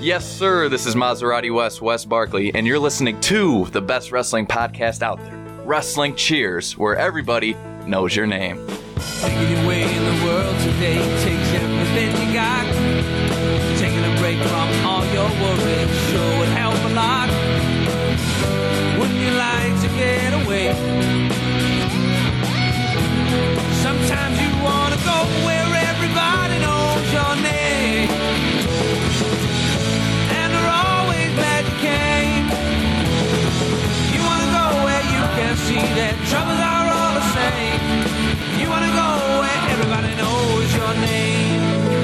Yes, sir. This is Maserati West, Wes Barkley, and you're listening to the best wrestling podcast out there, Wrestling Cheers, where everybody knows your name. In the world today takes everything you got. Taking a break from all your worries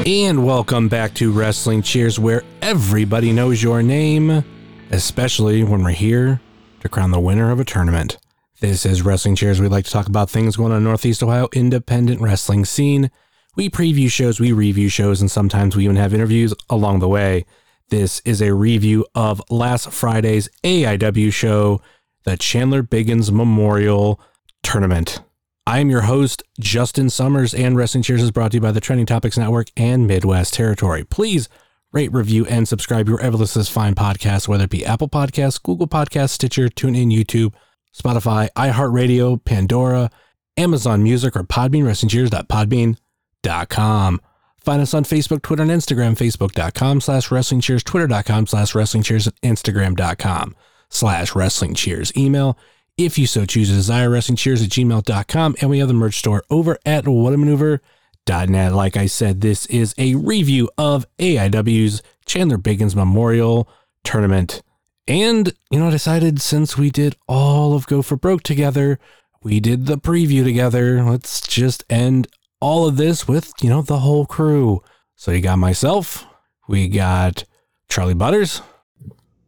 And welcome back to Wrestling Cheers, where everybody knows your name, especially when we're here to crown the winner of a tournament. This is Wrestling Cheers. We like to talk about things going on in Northeast Ohio independent wrestling scene. We preview shows, we review shows, and sometimes we even have interviews along the way. This is a review of last Friday's AIW show, the Chandler Biggins Memorial Tournament. I am your host, Justin Summers, and Wrestling Cheers is brought to you by the Trending Topics Network and Midwest Territory. Please rate, review, and subscribe wherever this is fine podcast, whether it be Apple Podcasts, Google Podcasts, Stitcher, TuneIn, YouTube, Spotify, iHeartRadio, Pandora, Amazon Music, or Podbean, WrestlingCheers.podbean.com. Find us on Facebook, Twitter, and Instagram, facebook.com slash wrestling cheers, twitter.com slash wrestling cheers, and instagram.com slash wrestling cheers. Email, if you so choose desire, wrestling cheers at gmail.com. And we have the merch store over at whatamaneuver.net. Like I said, this is a review of AIW's Chandler Biggins Memorial Tournament. And, you know, I decided since we did all of Go for Broke together, we did the preview together. Let's just end all of this with, you know, the whole crew. So you got myself, we got Charlie Butters,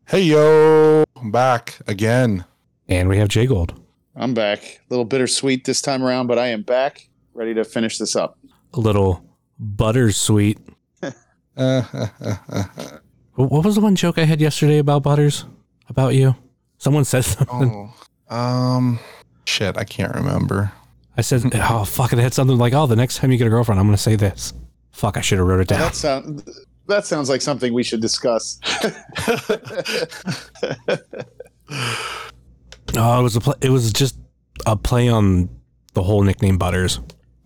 Hey yo, I'm back again. And we have Jay Gold. I'm back. A little bittersweet this time around, but I am back, ready to finish this up. A little buttersweet. Uh, What was the one joke I had yesterday about Butters? About you? Someone said something. oh, um, shit, I can't remember. I said, oh, fuck it. I had something like, oh, the next time you get a girlfriend, I'm going to say this. Fuck, I should have wrote it down. That sound that sounds like something we should discuss. Oh, it was a pl- it was just a play on the whole nickname Butters.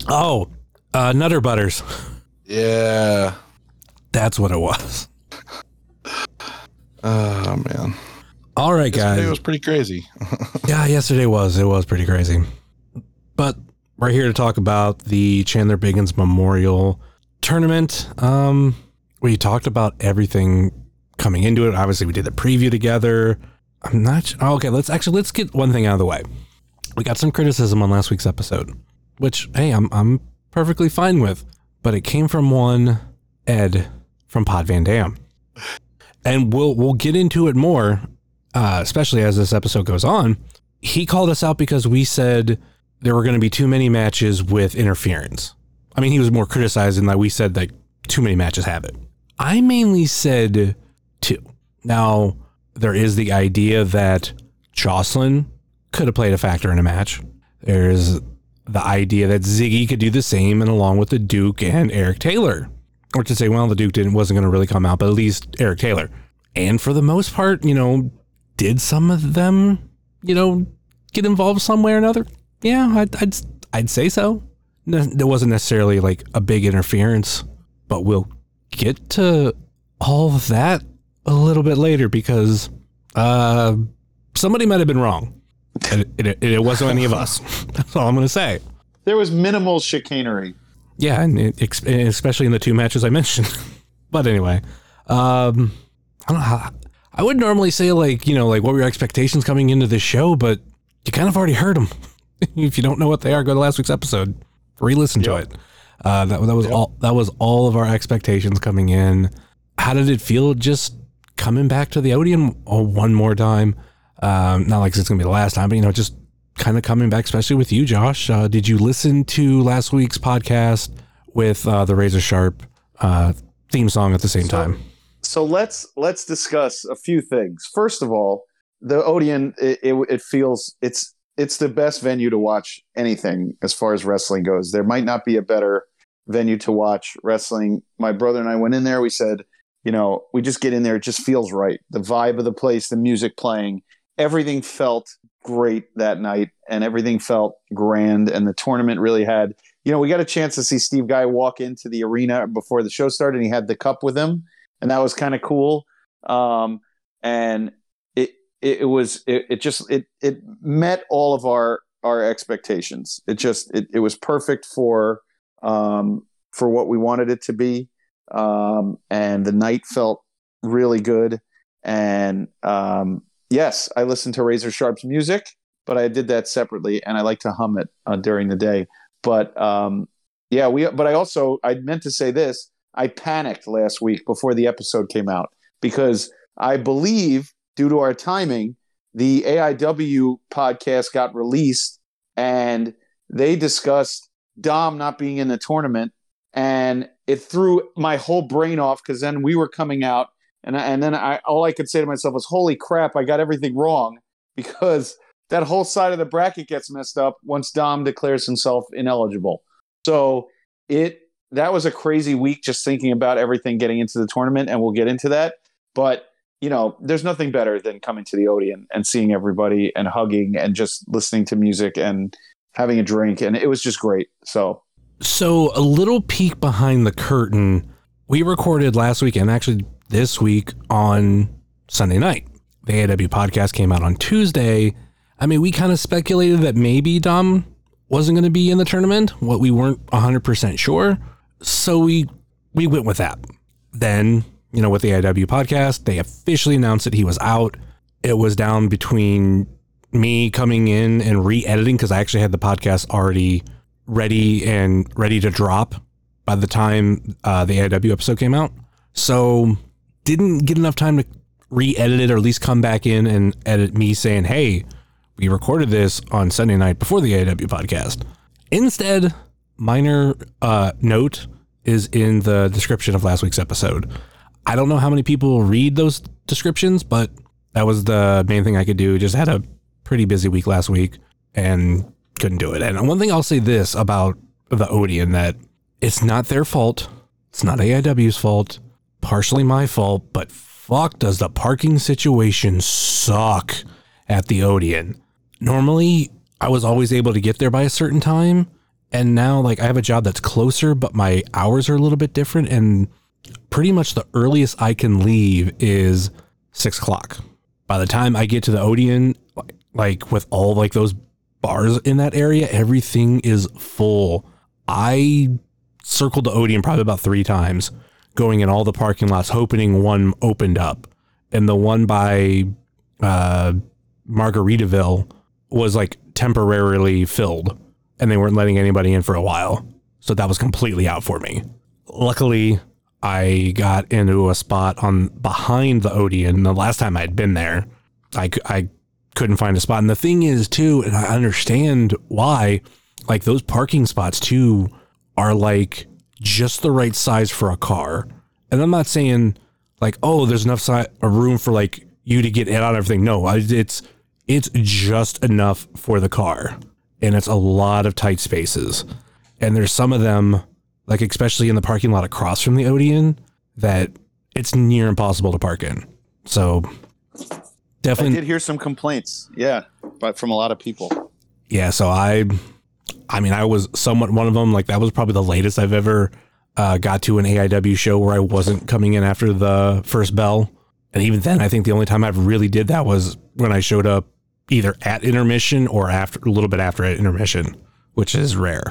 Oh, uh, Nutter Butters. Yeah. That's what it was. Oh man, All right, Yesterday guys. was pretty crazy. Yeah, yesterday was. It was pretty crazy. But we're here to talk about the Chandler Biggins Memorial Tournament. Um, we talked about everything coming into it. Obviously, we did the preview together. I'm not sure. Okay, let's actually let's get one thing out of the way. We got some criticism on last week's episode, which hey, I'm I'm perfectly fine with. But it came from one Ed from Pod Van Dam, and we'll we'll get into it more uh, especially as this episode goes on, he called us out because we said there were going to be too many matches with interference. I mean, he was more criticizing that we said that too many matches have it. I mainly said two. Now, there is the idea that Jocelyn could have played a factor in a match. There's the idea that Ziggy could do the same, and along with the Duke and Eric Taylor. Or to say, well, the Duke didn't wasn't going to really come out, but at least Eric Taylor. And for the most part, you know, did some of them, you know, get involved some way or another? Yeah, I'd I'd, I'd say so. No, there wasn't necessarily like a big interference, but we'll get to all of that a little bit later because uh, somebody might have been wrong. It, it, it wasn't any of us. That's all I'm going to say. there was minimal chicanery. Yeah, and it, especially in the two matches I mentioned. but anyway, um, I don't know how. I would normally say like you know like what were your expectations coming into this show, but you kind of already heard them. if you don't know what they are, go to last week's episode, re-listen to it. Uh, that that was all. That was all of our expectations coming in. How did it feel just coming back to the Odeon one more time? Um, not like it's gonna be the last time, but you know, just kind of coming back, especially with you, Josh. Uh, did you listen to last week's podcast with uh, the Razor Sharp uh, theme song at the same So- time? So let's let's discuss a few things. First of all, the Odeon it, it, it feels it's it's the best venue to watch anything as far as wrestling goes. There might not be a better venue to watch wrestling. My brother and I went in there. We said, you know, we just get in there. It just feels right. The vibe of the place, the music playing, everything felt great that night and everything felt grand. And the tournament really had, you know, we got a chance to see Steve Guy walk into the arena before the show started and he had the cup with him. And that was kind of cool. Um, and it, it, was, it, it just, it, it met all of our, our expectations. It just, it, it was perfect for, um, for what we wanted it to be. Um, and the night felt really good. And, um, yes, I listened to Razor Sharp's music, but I did that separately, and I like to hum it uh, during the day. But um, yeah, we. But I also I meant to say this. I panicked last week before the episode came out because I believe, due to our timing, the AIW podcast got released, and they discussed Dom not being in the tournament, and it threw my whole brain off because then we were coming out and I, and then I all I could say to myself was, "Holy crap! I got everything wrong," because that whole side of the bracket gets messed up once Dom declares himself ineligible. So it that was a crazy week just thinking about everything getting into the tournament, and we'll get into that. But you know, there's nothing better than coming to the Odeon and seeing everybody and hugging and just listening to music and having a drink, and it was just great. So, So, a little peek behind the curtain. We recorded last week and actually this week on Sunday night. The AIW podcast came out on Tuesday. I mean, we kind of speculated that maybe Dom wasn't going to be in the tournament. What we weren't 100% sure. So we we went with that. Then, you know, with the AIW podcast, they officially announced that he was out. It was down between me coming in and re-editing because I actually had the podcast already ready and ready to drop by the time uh, the AIW episode came out. So didn't get enough time to re-edit it or at least come back in and edit me saying, "Hey, we recorded this on Sunday night before the AIW podcast." Instead, minor uh, note is in the description of last week's episode. I don't know how many people read those descriptions, but that was the main thing I could do. Just had a pretty busy week last week and couldn't do it. And one thing I'll say this about the Odeon that it's not their fault. It's not AIW's fault. Partially my fault, but fuck does the parking situation suck at the Odeon. Normally, I was always able to get there by a certain time, and now like I have a job that's closer, but my hours are a little bit different, and pretty much the earliest I can leave is six o'clock. By the time I get to the Odeon, like, like with all like those bars in that area, everything is full. I circled the Odeon probably about three times, going in all the parking lots, hoping one opened up. And the one by uh, Margaritaville was like temporarily filled, and they weren't letting anybody in for a while. So that was completely out for me. Luckily, I got into a spot on behind the Odeon. The last time I'd been there, I, I couldn't find a spot. And the thing is, too, and I understand why, like those parking spots, too, are like just the right size for a car. And I'm not saying like, oh, there's enough si- a room for like you to get in on everything. No, it's it's just enough for the car, and it's a lot of tight spaces. And there's some of them, like especially in the parking lot across from the Odeon, that it's near impossible to park in. So I definitely did hear some complaints. Yeah, but from a lot of people. yeah so i i mean i was somewhat one of them. Like that was probably the latest i've ever uh, got to an aiw show where i wasn't coming in after the first bell. And even then i think the only time I've really did that was when i showed up either at intermission or after a little bit after at intermission which is rare.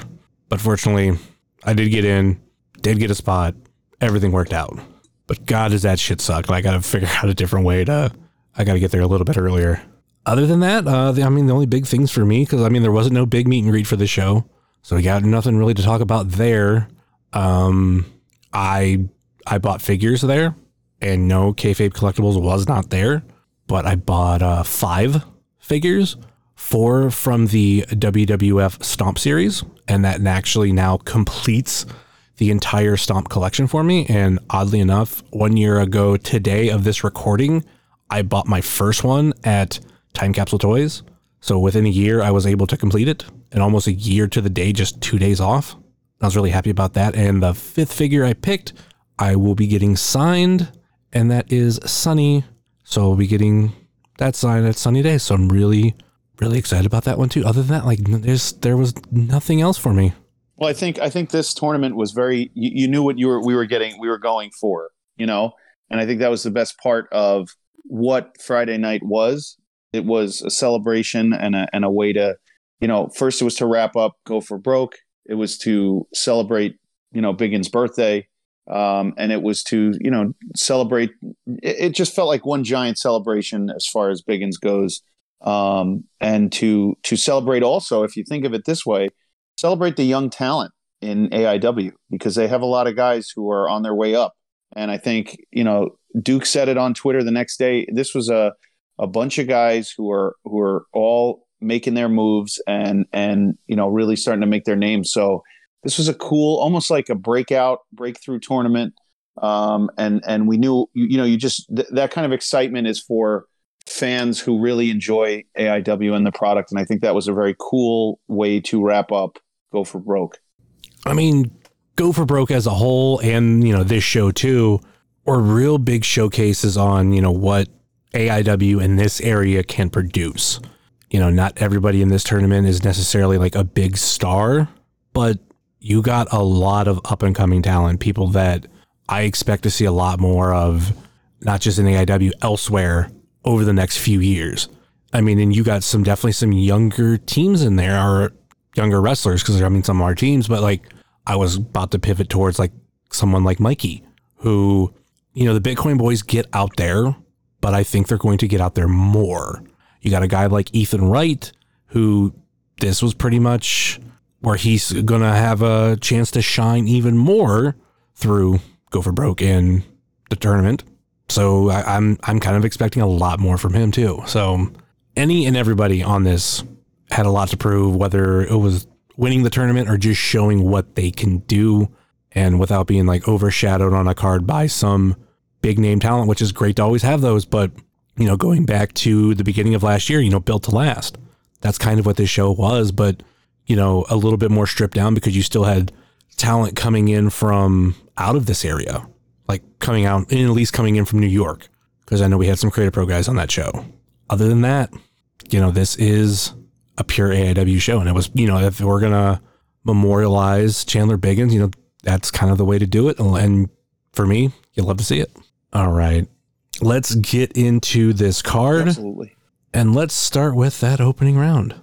But fortunately i did get in did get a spot. Everything worked out. But god does that shit suck. I gotta figure out a different way to i gotta get there a little bit earlier other than that, uh, the, I mean, the only big things for me, because I mean, there wasn't no big meet and greet for the show, so we got nothing really to talk about there. Um, I I bought figures there, and no kayfabe collectibles was not there, but I bought uh, five figures, four from the WWF Stomp series, and that actually now completes the entire Stomp collection for me. And oddly enough, one year ago today of this recording, I bought my first one at Time Capsule Toys. So within a year, I was able to complete it, and almost a year to the day, just two days off. I was really happy about that. And the fifth figure I picked, I will be getting signed, and that is Sunny. So we'll be getting that signed at Sunny Day. So I'm really, really excited about that one too. Other than that, like there's there was nothing else for me. Well, I think I think this tournament was very. You, you knew what you were we were getting. We were going for, you know, and I think that was the best part of what Friday night was. It was a celebration and a and a way to, you know, first it was to wrap up, go for broke. It was to celebrate, you know, Biggins' birthday, um, and it was to you know celebrate. It, it, just felt like one giant celebration as far as Biggins goes, um, and to to celebrate also, if you think of it this way, celebrate the young talent in AIW because they have a lot of guys who are on their way up. And I think you know Duke said it on Twitter the next day. This was a a bunch of guys who are who are all making their moves and and you know really starting to make their names. So this was a cool, almost like a breakout breakthrough tournament. Um, and and we knew you, you know you just th- that kind of excitement is for fans who really enjoy AIW and the product. And I think that was a very cool way to wrap up Go for Broke. I mean, Go for Broke as a whole, and you know this show too, were real big showcases on you know what AIW in this area can produce. You know, not everybody in this tournament is necessarily like a big star, but you got a lot of up and coming talent, people that I expect to see a lot more of, not just in AIW, elsewhere over the next few years. I mean, and you got some definitely some younger teams in there, or younger wrestlers, because I mean, some our teams, but like I was about to pivot towards like someone like Mikey, who, you know, the Bitcoin boys get out there, but I think they're going to get out there more. You got a guy like Ethan Wright, who this was pretty much where he's going to have a chance to shine even more through Go for Broke in the tournament. So I, am I'm, I'm kind of expecting a lot more from him too. So any and everybody on this had a lot to prove, whether it was winning the tournament or just showing what they can do, and without being like overshadowed on a card by some big name talent, which is great to always have those. But you know, going back to the beginning of last year, you know, built to last. That's kind of what this show was, but you know, a little bit more stripped down because you still had talent coming in from out of this area, like coming out, and at least coming in from New York, because I know we had some Create-A-Pro guys on that show. Other than that, you know, this is a pure AIW show, and it was, you know, if we're gonna memorialize Chandler Biggins, you know, that's kind of the way to do it. And for me, you'll love to see it. All right, let's get into this card. Absolutely. And let's start with that opening round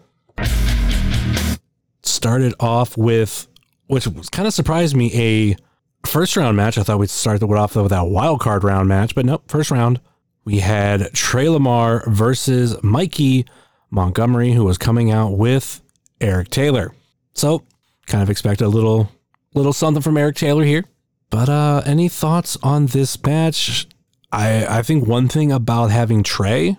started off with, which kind of surprised me, a first round match. I thought we'd start the off with that wild card round match, but nope, first round. We had Trey Lamar versus Mikey Montgomery, who was coming out with Eric Taylor. So, kind of expect a little little something from Eric Taylor here. But uh any thoughts on this match? I I think one thing about having Trey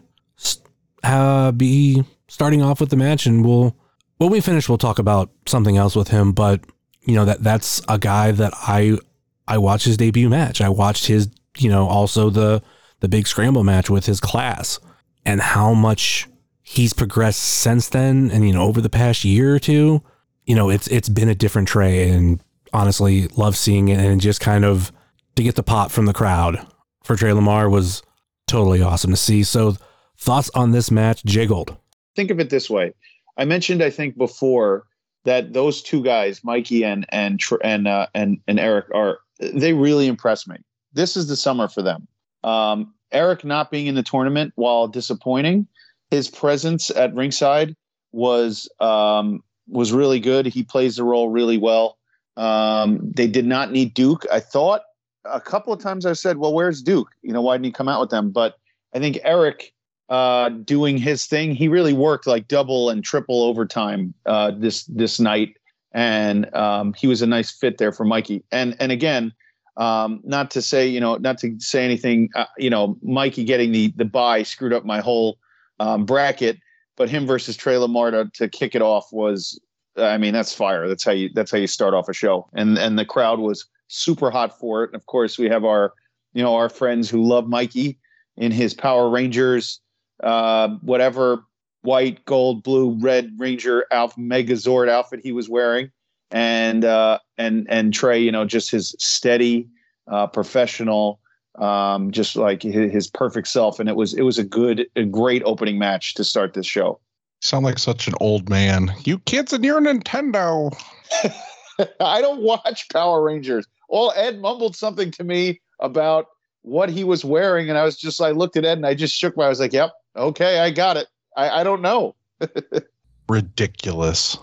uh, be starting off with the match, and we'll when we finish, we'll talk about something else with him. But you know that that's a guy that I I watched his debut match. I watched his you know also the the big scramble match with his class and how much he's progressed since then. And you know over the past year or two, you know it's it's been a different Trey, and honestly love seeing it and just kind of to get the pop from the crowd for Trey Lamar was totally awesome to see. So thoughts on this match, Jay Gold? Think of it this way I mentioned, I think before that those two guys, Mikey and and and uh, and and Eric, are they really impress me. This is the summer for them. Um, Eric not being in the tournament, while disappointing, his presence at ringside was um, was really good. He plays the role really well. Um, they did not need Duke. I thought a couple of times I said, "Well, where's Duke? You know, why didn't he come out with them?" But I think Eric uh, doing his thing. He really worked like double and triple overtime uh, this this night, and um, he was a nice fit there for Mikey. And and again, um, not to say you know not to say anything. Uh, you know, Mikey getting the the buy screwed up my whole um, bracket, but him versus Trey Lamar to, to kick it off was. I mean, that's fire. That's how you. That's how you start off a show. And and the crowd was super hot for it. And of course, we have our, you know, our friends who love Mikey in his Power Rangers uh, whatever white, gold, blue, red Ranger Alpha Megazord outfit he was wearing. and uh, and and Trey, you know, just his steady, uh, professional, um, just like his perfect self, and it was it was a good, a great opening match to start this show. Sound like such an old man. You kids and your Nintendo. I don't watch Power Rangers. Well, Ed mumbled something to me about what he was wearing, and I was just I looked at Ed and I just shook my. I was like, "Yep, okay, I got it." I, I don't know. Ridiculous.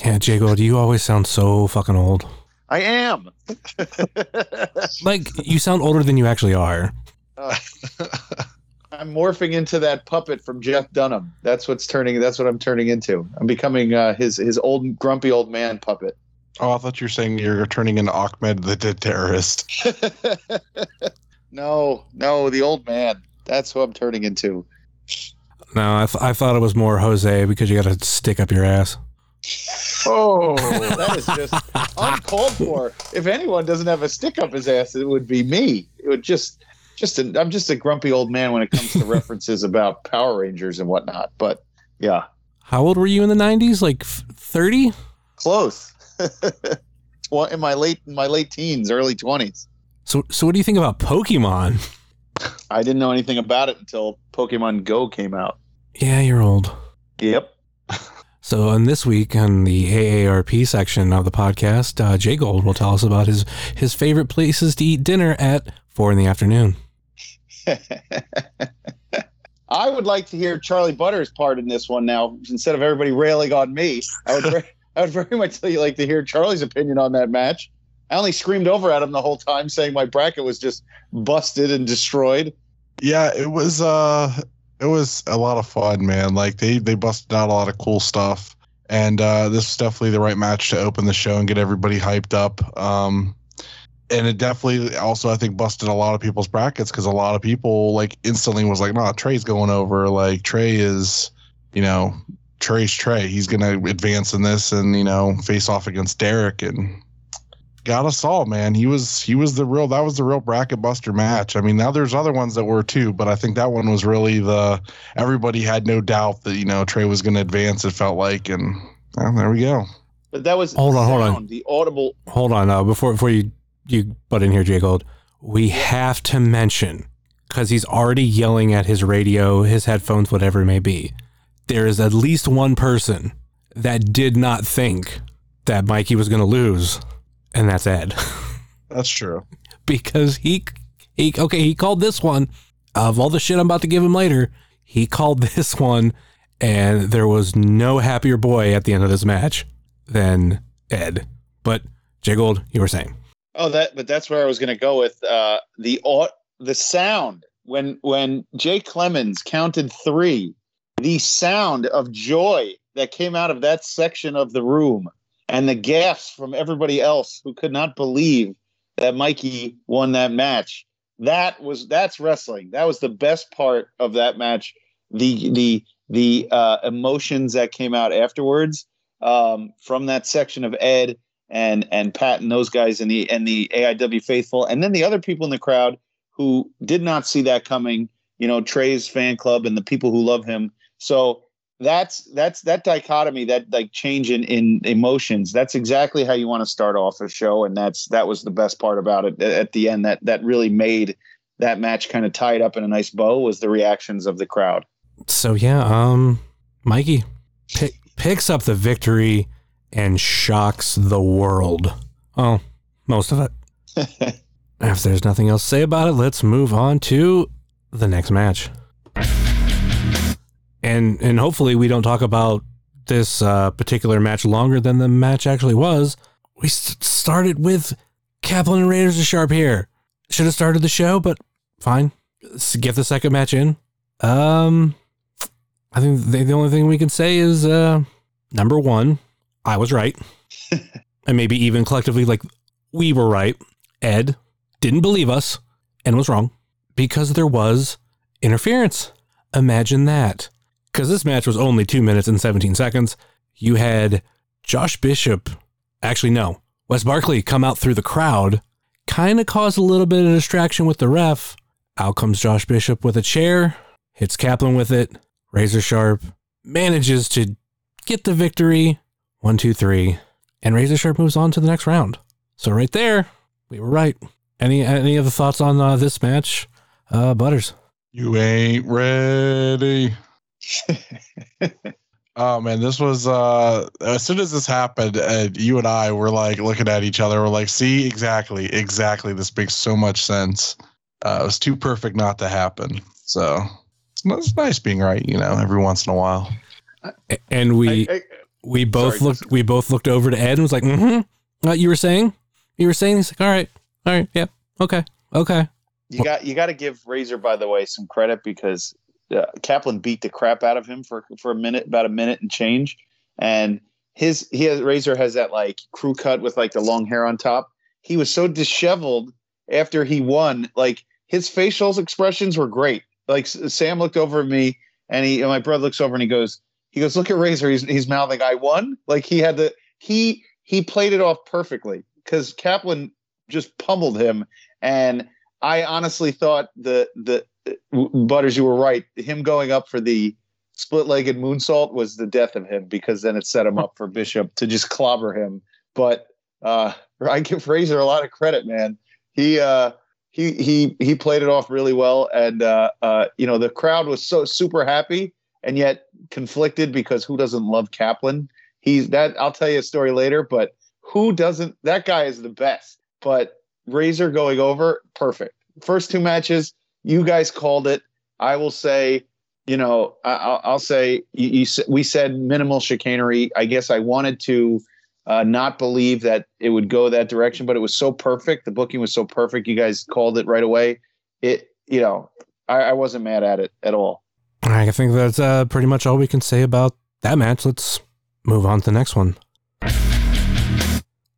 Yeah, Jago, do you always sound so fucking old? I am. Like you sound older than you actually are. Uh, I'm morphing into that puppet from Jeff Dunham. That's what's turning. That's what I'm turning into. I'm becoming uh, his his old grumpy old man puppet. Oh, I thought you were saying you're turning into Ahmed the, the terrorist. no, no, the old man. That's who I'm turning into. No, I, th- I thought it was more Jose because you got to stick up your ass. Oh, that is just uncalled for. If anyone doesn't have a stick up his ass, it would be me. It would just, just, a, I'm just a grumpy old man when it comes to references about Power Rangers and whatnot. But yeah, How old were you in the '90s? Like 30? close. well, in my late, in my late teens, early twenties. So, so what do you think about Pokemon? I didn't know anything about it until Pokemon Go came out. Yeah, you're old. Yep. So, on this week on the AARP section of the podcast, uh, Jay Gold will tell us about his his favorite places to eat dinner at four in the afternoon. I would like to hear Charlie Butter's part in this one now, instead of everybody railing on me. I would, very, I would very much like to hear Charlie's opinion on that match. I only screamed over at him the whole time, saying my bracket was just busted and destroyed. yeah, it was uh it was a lot of fun, man. Like they they busted out a lot of cool stuff. And uh this was definitely the right match to open the show and get everybody hyped up. Um and it definitely also I think busted a lot of people's brackets because a lot of people like instantly was like, "No, Trey's going over. Like Trey is, you know, Trey's Trey. He's gonna advance in this and you know face off against Derek and got us all, man. He was he was the real that was the real bracket buster match. I mean, now there's other ones that were too, but I think that one was really the everybody had no doubt that you know Trey was going to advance. It felt like, and well, there we go. But that was Hold on, hold on. The audible. Hold on, uh, before before you you butt in here, Jay Gold, we have to mention because he's already yelling at his radio, his headphones, whatever it may be. There is at least one person that did not think that Mikey was going to lose, and that's Ed. That's true. because he he okay he called this one of all the shit I'm about to give him later he called this one and there was no happier boy at the end of this match than Ed but Jay Gold you were saying Oh, that. But that's where I was going to go with uh, the the sound when when Jay Clemens counted three. The sound of joy that came out of that section of the room, and the gasps from everybody else who could not believe that Mikey won that match. That was that's wrestling. That was the best part of that match. The the the uh, emotions that came out afterwards um, from that section of Ed and and Pat and those guys and the and the AIW faithful, and then the other people in the crowd who did not see that coming. You know, Trey's fan club and the people who love him. So that's that's that dichotomy, that like change in in emotions. That's exactly how you want to start off a show, and that's that was the best part about it at the end. That that really made that match kind of tied up in a nice bow was the reactions of the crowd. so yeah um Mikey pick, picks up the victory and shocks the world oh most of it if there's nothing else to say about it let's move on to the next match and and hopefully we don't talk about this uh, particular match longer than the match actually was. We st- started with Kaplan and Razor Sharp here. Should have started the show, but fine. Let's get the second match in. Um, I think the, the only thing we can say is uh, number one, I was right, and maybe even collectively, like we were right. Ed didn't believe us and was wrong because there was interference. Imagine that. Because this match was only two minutes and 17 seconds. You had Josh Bishop, actually, no, Wes Barkley come out through the crowd, kind of caused a little bit of distraction with the ref. Out comes Josh Bishop with a chair, hits Kaplan with it. Razor Sharp manages to get the victory. One, two, three. and Razor Sharp moves on to the next round. So right there, we were right. Any any other thoughts on uh, this match, uh, Butters? You ain't ready. oh man, this was uh as soon as this happened, and you and I were like looking at each other, we're like, see, exactly, exactly. This makes so much sense. Uh, it was too perfect not to happen. So it's, it's nice being right, you know, every once in a while. And we I- I- we both sorry, looked we both looked over to Ed and was like, mm-hmm. What you were saying? You were saying? He's like, all right, all right, yep, okay, okay. you got you got to give Razor, by the way, some credit because uh, Kaplan beat the crap out of him for for a minute, about a minute and change, and his he has Razor has that like crew cut with like the long hair on top. He was so disheveled after he won, like his facial expressions were great. Like Sam looked over at me, and he and my brother looks over and he goes, he goes, look at Razor. He's he's mouthing, "I won." Like he had the he he played it off perfectly because Kaplan just pummeled him, and I honestly thought the the Butters, you were right. Him going up for the split-legged moonsault was the death of him because then it set him up for Bishop to just clobber him. But uh, I give Razor a lot of credit, man. He uh, he he he played it off really well, and uh, uh, you know the crowd was so super happy and yet conflicted because who doesn't love Kaplan? He's that. I'll tell you a story later, but who doesn't? That guy is the best. But Razor going over, perfect. First two matches, you guys called it. I will say, you know, I, I'll, I'll say you, you, we said minimal chicanery. I guess I wanted to uh, not believe that it would go that direction, but it was so perfect. The booking was so perfect. You guys called it right away. It, you know, I, I wasn't mad at it at all. I think that's uh, pretty much all we can say about that match. Let's move on to the next one.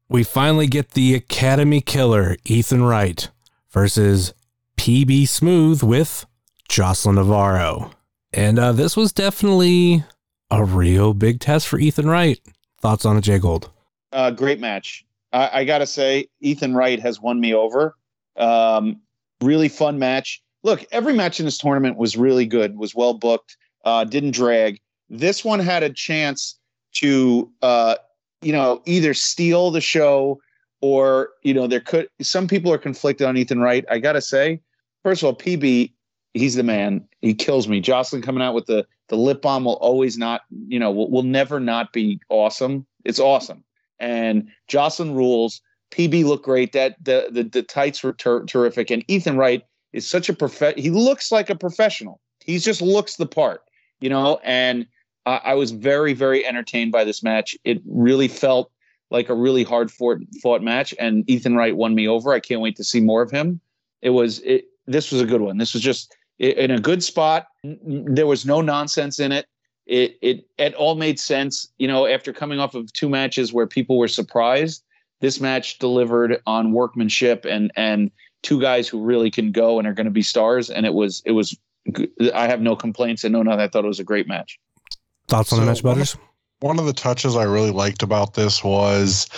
We finally get the Academy Killer, Ethan Wright, versus PB Smooth with Jocelyn Navarro. And uh, this was definitely a real big test for Ethan Wright. Thoughts on it, Jay Gold? Uh, great match. I, I got to say, Ethan Wright has won me over. Um, really fun match. Look, every match in this tournament was really good, was well booked, uh, didn't drag. This one had a chance to, uh, you know, either steal the show or, you know, there could, some people are conflicted on Ethan Wright. I got to say, first of all, PB, he's the man. He kills me. Jocelyn coming out with the, the lip balm will always not, you know, will, will never not be awesome. It's awesome. And Jocelyn rules. PB looked great. That the the, the tights were ter- terrific. And Ethan Wright is such a prof. He looks like a professional. He just looks the part, you know. And I, was very very entertained by this match. It really felt like a really hard fought fought match. And Ethan Wright won me over. I can't wait to see more of him. It was it. This was a good one. This was just in a good spot. There was no nonsense in it it it it all made sense. You know, after coming off of two matches where people were surprised, this match delivered on workmanship and and two guys who really can go and are going to be stars. And it was it was. I have no complaints and no nothing. I thought it was a great match. Thoughts on the match, Butters? One of the touches I really liked about this was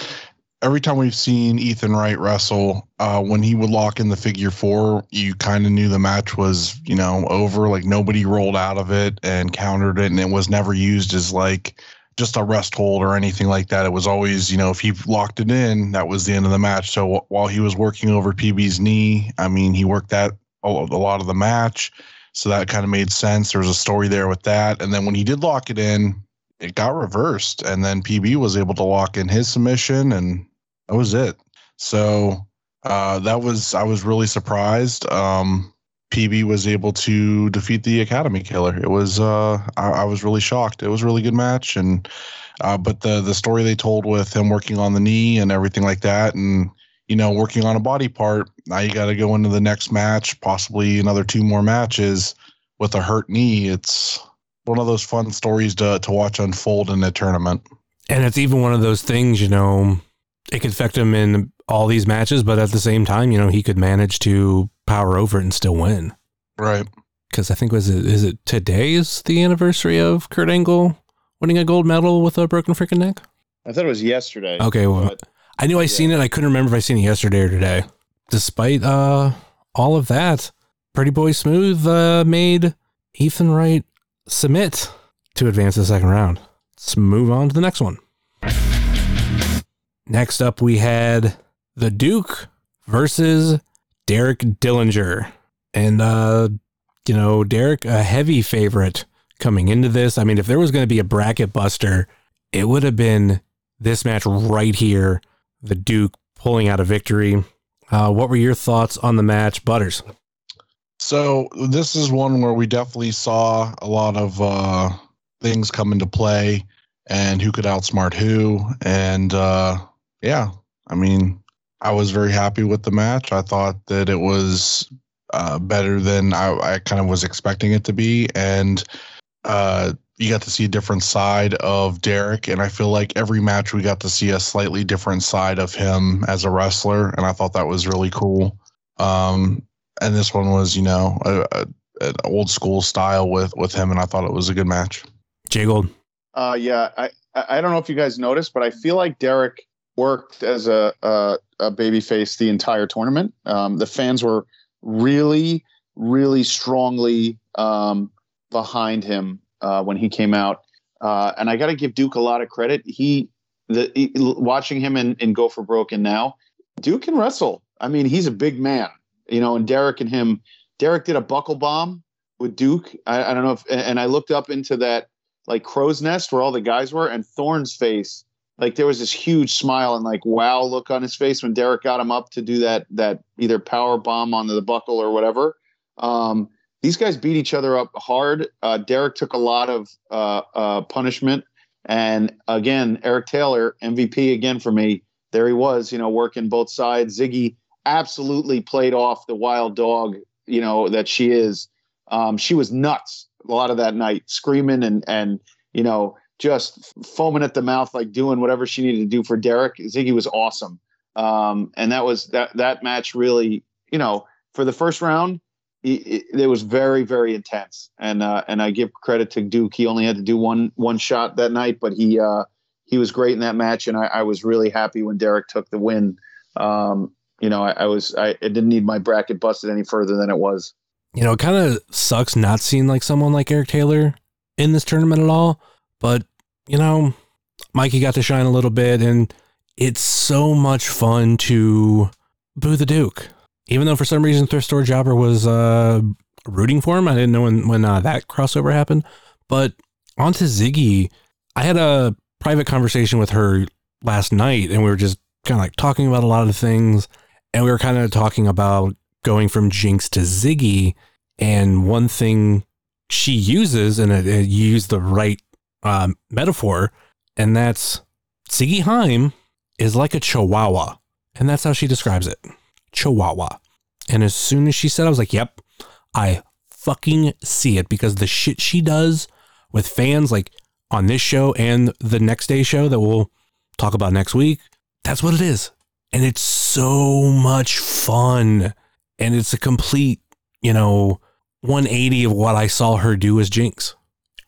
every time we've seen Ethan Wright wrestle, uh, when he would lock in the figure four, you kind of knew the match was, you know, over. Like nobody rolled out of it and countered it, and it was never used as like just a rest hold or anything like that. It was always, you know, if he locked it in, that was the end of the match. So wh- while he was working over PB's knee, I mean, he worked that a a lot of the match. So that kind of made sense. There was a story there with that. And then when he did lock it in, it got reversed. And then PB was able to lock in his submission, and that was it. So uh, that was, I was really surprised. Um, PB was able to defeat the Academy Killer. It was, uh, I, I was really shocked. It was a really good match. And, uh, but the, the story they told with him working on the knee and everything like that, and, you know, working on a body part. Now you got to go into the next match, possibly another two more matches with a hurt knee. It's one of those fun stories to to watch unfold in a tournament. And it's even one of those things, you know, it could affect him in all these matches, but at the same time, you know, he could manage to power over it and still win. Right. Because I think was it is it today is the anniversary of Kurt Angle winning a gold medal with a broken freaking neck? I thought it was yesterday. Okay, well, but- I knew I seen it. I couldn't remember if I seen it yesterday or today. Despite uh all of that, Pretty Boy Smooth uh, made Ethan Wright submit to advance the second round. Let's move on to the next one. Next up, we had the Duke versus Derek Dillinger. And, uh, you know, Derek, a heavy favorite coming into this. I mean, if there was going to be a bracket buster, it would have been this match right here, the Duke pulling out a victory. Uh, what were your thoughts on the match, Butters? So this is one where we definitely saw a lot of uh, things come into play and who could outsmart who. And uh, yeah, I mean, I was very happy with the match. I thought that it was uh, better than I, I kind of was expecting it to be. And uh, you got to see a different side of Derek. And I feel like every match we got to see a slightly different side of him as a wrestler. And I thought that was really cool. Um, and this one was, you know, a, a, an old school style with with him, and I thought it was a good match. Jay Gold. Uh, yeah, I I don't know if you guys noticed, but I feel like Derek worked as a a, a babyface the entire tournament. Um, the fans were really, really strongly um, behind him uh, when he came out, uh, and I got to give Duke a lot of credit. He the he, watching him in, in Go for Broken now, Duke can wrestle. I mean, he's a big man you know, and Derek and him. Derek did a buckle bomb with Duke. I, I don't know if, and I looked up into that like crow's nest where all the guys were, and Thorne's face, like there was this huge smile and like wow look on his face when Derek got him up to do that that either power bomb onto the buckle or whatever. Um, these guys beat each other up hard. Uh, Derek took a lot of uh, uh, punishment, and again, Eric Taylor MVP again for me. There he was, you know, working both sides. Ziggy absolutely played off the wild dog, you know, that she is. Um, she was nuts a lot of that night, screaming and and you know just foaming at the mouth, like doing whatever she needed to do for Derek. Ziggy was awesome, um, and that was that that match really, you know, for the first round. It, it, was very very intense and uh, and I give credit to Duke he only had to do one one shot that night but he uh, he was great in that match and I, I was really happy when Derek took the win um, you know, I, I was I, I didn't need my bracket busted any further than it was. You know, it kind of sucks not seeing like someone like Eric Taylor in this tournament at all. But you know, Mikey got to shine a little bit, and it's so much fun to boo the Duke. Even though for some reason Thrift Store Jobber was uh, rooting for him, I didn't know when when uh, that crossover happened. But onto Ziggy, I had a private conversation with her last night, and we were just kind of like talking about a lot of things and we were kind of talking about going from Jinx to Ziggy. And one thing she uses, and it, it used the right um, metaphor, and that's Ziggy Haim is like a chihuahua. And that's how she describes it chihuahua. And as soon as she said, I was like, yep, I fucking see it because the shit she does with fans, like on this show and the next day show that we'll talk about next week, that's what it is and it's so much fun. And it's a complete, you know, 180 of what I saw her do as Jinx.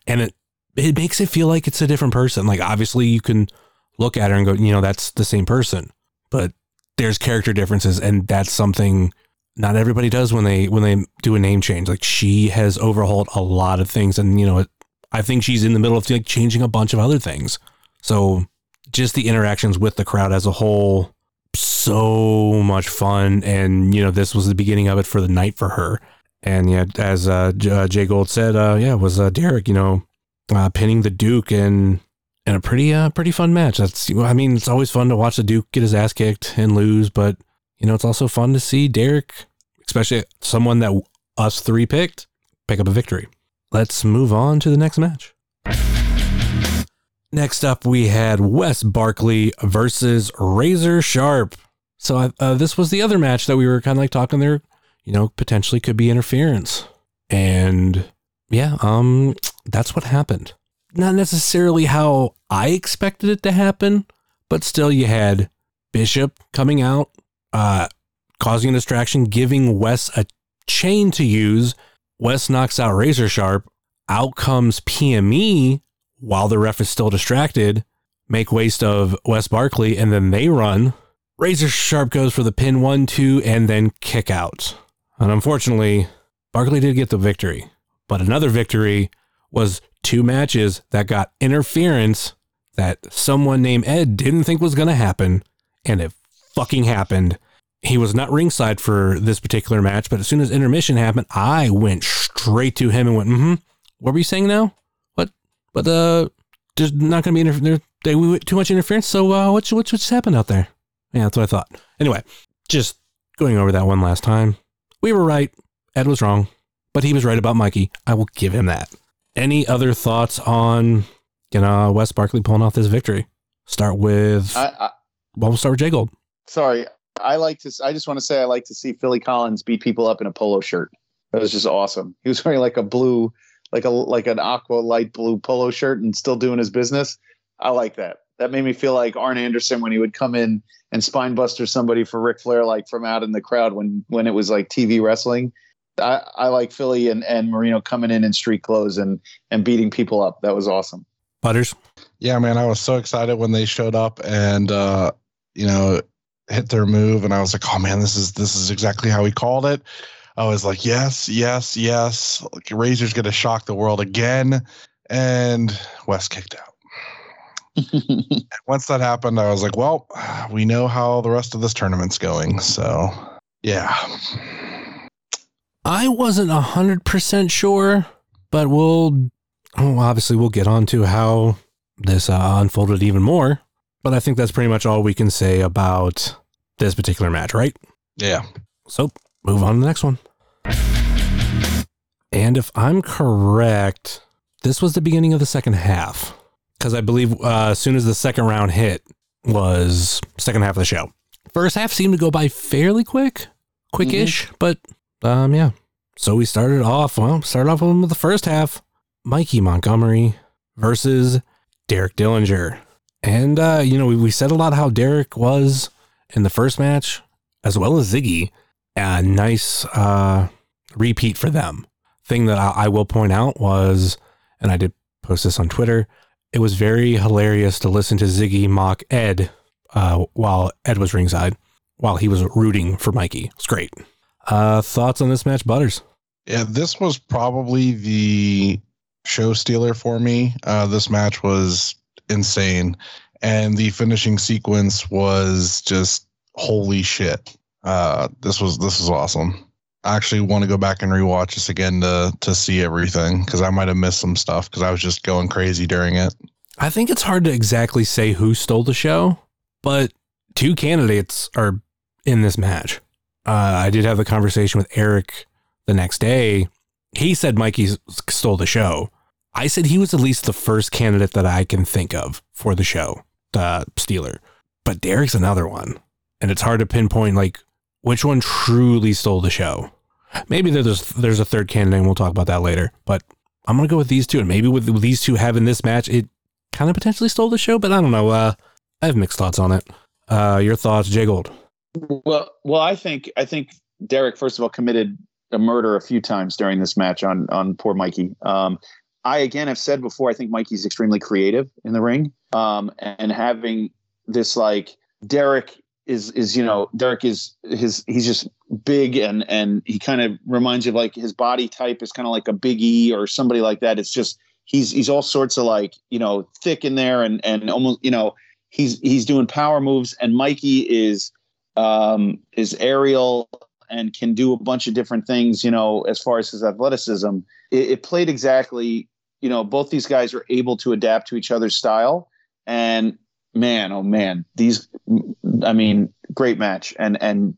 And it it makes it feel like it's a different person. Like obviously you can look at her and go, you know, that's the same person. But there's character differences and that's something not everybody does when they when they do a name change. Like she has overhauled a lot of things and you know, I think she's in the middle of like changing a bunch of other things. So just the interactions with the crowd as a whole so much fun. And, you know, this was the beginning of it for the night for her. And yeah, as uh, J- uh, Jay Gold said, uh, yeah, it was uh, Derek, you know, uh, pinning the Duke in in a pretty uh, pretty fun match. That's I mean, it's always fun to watch the Duke get his ass kicked and lose, but you know, it's also fun to see Derek, especially someone that us three picked, pick up a victory. Let's move on to the next match. Next up, we had Wes Barkley versus Razor Sharp. So uh, this was the other match that we were kind of like talking there. You know, potentially could be interference, and yeah, um, that's what happened. Not necessarily how I expected it to happen, but still, you had Bishop coming out, uh, causing a distraction, giving Wes a chain to use. Wes knocks out Razor Sharp. Out comes PME while the ref is still distracted, make waste of Wes Barkley, and then they run. Razor Sharp goes for the pin one, two, and then kick out. And unfortunately, Barkley did get the victory. But another victory was two matches that got interference that someone named Ed didn't think was going to happen. and it fucking happened. He was not ringside for this particular match, but as soon as intermission happened, I went straight to him and went, "Mm-hmm. What were you saying now? What? But uh, there's not going to be inter- there, there, too much interference. So uh, what's what's what's happened out there? Yeah, that's what I thought. Anyway, just going over that one last time. We were right. Ed was wrong, but he was right about Mikey. I will give him that. Any other thoughts on you uh, know Wes Barkley pulling off this victory? Start with I, I, well, we'll start with Jay Gold. sorry, I like to. I just want to say I like to see Philly Collins beat people up in a polo shirt. That was just awesome. He was wearing like a blue, like a like an aqua light blue polo shirt and still doing his business. I like that. That made me feel like Arn Anderson when he would come in and spine buster somebody for Ric Flair, like from out in the crowd when when it was like TV wrestling. I, I like Philly and, and Marino coming in in street clothes and and beating people up. That was awesome. Butters. Yeah, man, I was so excited when they showed up and uh, you know, hit their move and I was like, "Oh man, this is this is exactly how we called it." I was like, "Yes, yes, yes. Like, Razor's going to shock the world again." And West kicked out. And once that happened, I was like, "Well, we know how the rest of this tournament's going." So, yeah. I wasn't a hundred percent sure, but we'll oh, obviously we'll get on to how this uh, unfolded even more. But I think that's pretty much all we can say about this particular match, right? Yeah. So move on to the next one. And if I'm correct, this was the beginning of the second half because I believe uh, as soon as the second round hit was second half of the show. First half seemed to go by fairly quick, quickish, but um, yeah. So we started off well, started off with the first half, Mikey Montgomery versus Derek Dillinger, and uh, you know we, we said a lot how Derek was in the first match, as well as Ziggy. A nice uh, repeat for them. Thing that I, I will point out was, and I did post this on Twitter. It was very hilarious to listen to Ziggy mock Ed uh, while Ed was ringside, while he was rooting for Mikey. It's great. Uh, thoughts on this match, Butters? Yeah, this was probably the show stealer for me. Uh, this match was insane, and the finishing sequence was just holy shit. Uh, this was this was awesome. I actually want to go back and rewatch this again to to see everything because I might have missed some stuff because I was just going crazy during it. I think it's hard to exactly say who stole the show, but two candidates are in this match. Uh, I did have the conversation with Eric the next day. He said Mikey stole the show. I said he was at least the first candidate that I can think of for the show, the Steeler. But Derek's another one. And it's hard to pinpoint like which one truly stole the show. Maybe there's there's a third candidate and we'll talk about that later. But I'm gonna go with these two. And maybe with, with these two having this match, it kind of potentially stole the show, but I don't know. Uh, I have mixed thoughts on it. Uh, your thoughts, Jay Gold? Well, well, I think I think Derek first of all committed a murder a few times during this match on on poor Mikey. Um, I again have said before, I think Mikey's extremely creative in the ring, um, and having this like Derek is is you know Derek is his he's just big and and he kind of reminds you of like his body type is kind of like a Big E or somebody like that. It's just he's he's all sorts of like you know thick in there and and almost you know he's he's doing power moves and Mikey is um is aerial and can do a bunch of different things you know as far as his athleticism. It, it played exactly you know both these guys are able to adapt to each other's style. And man oh man these i mean great match. And and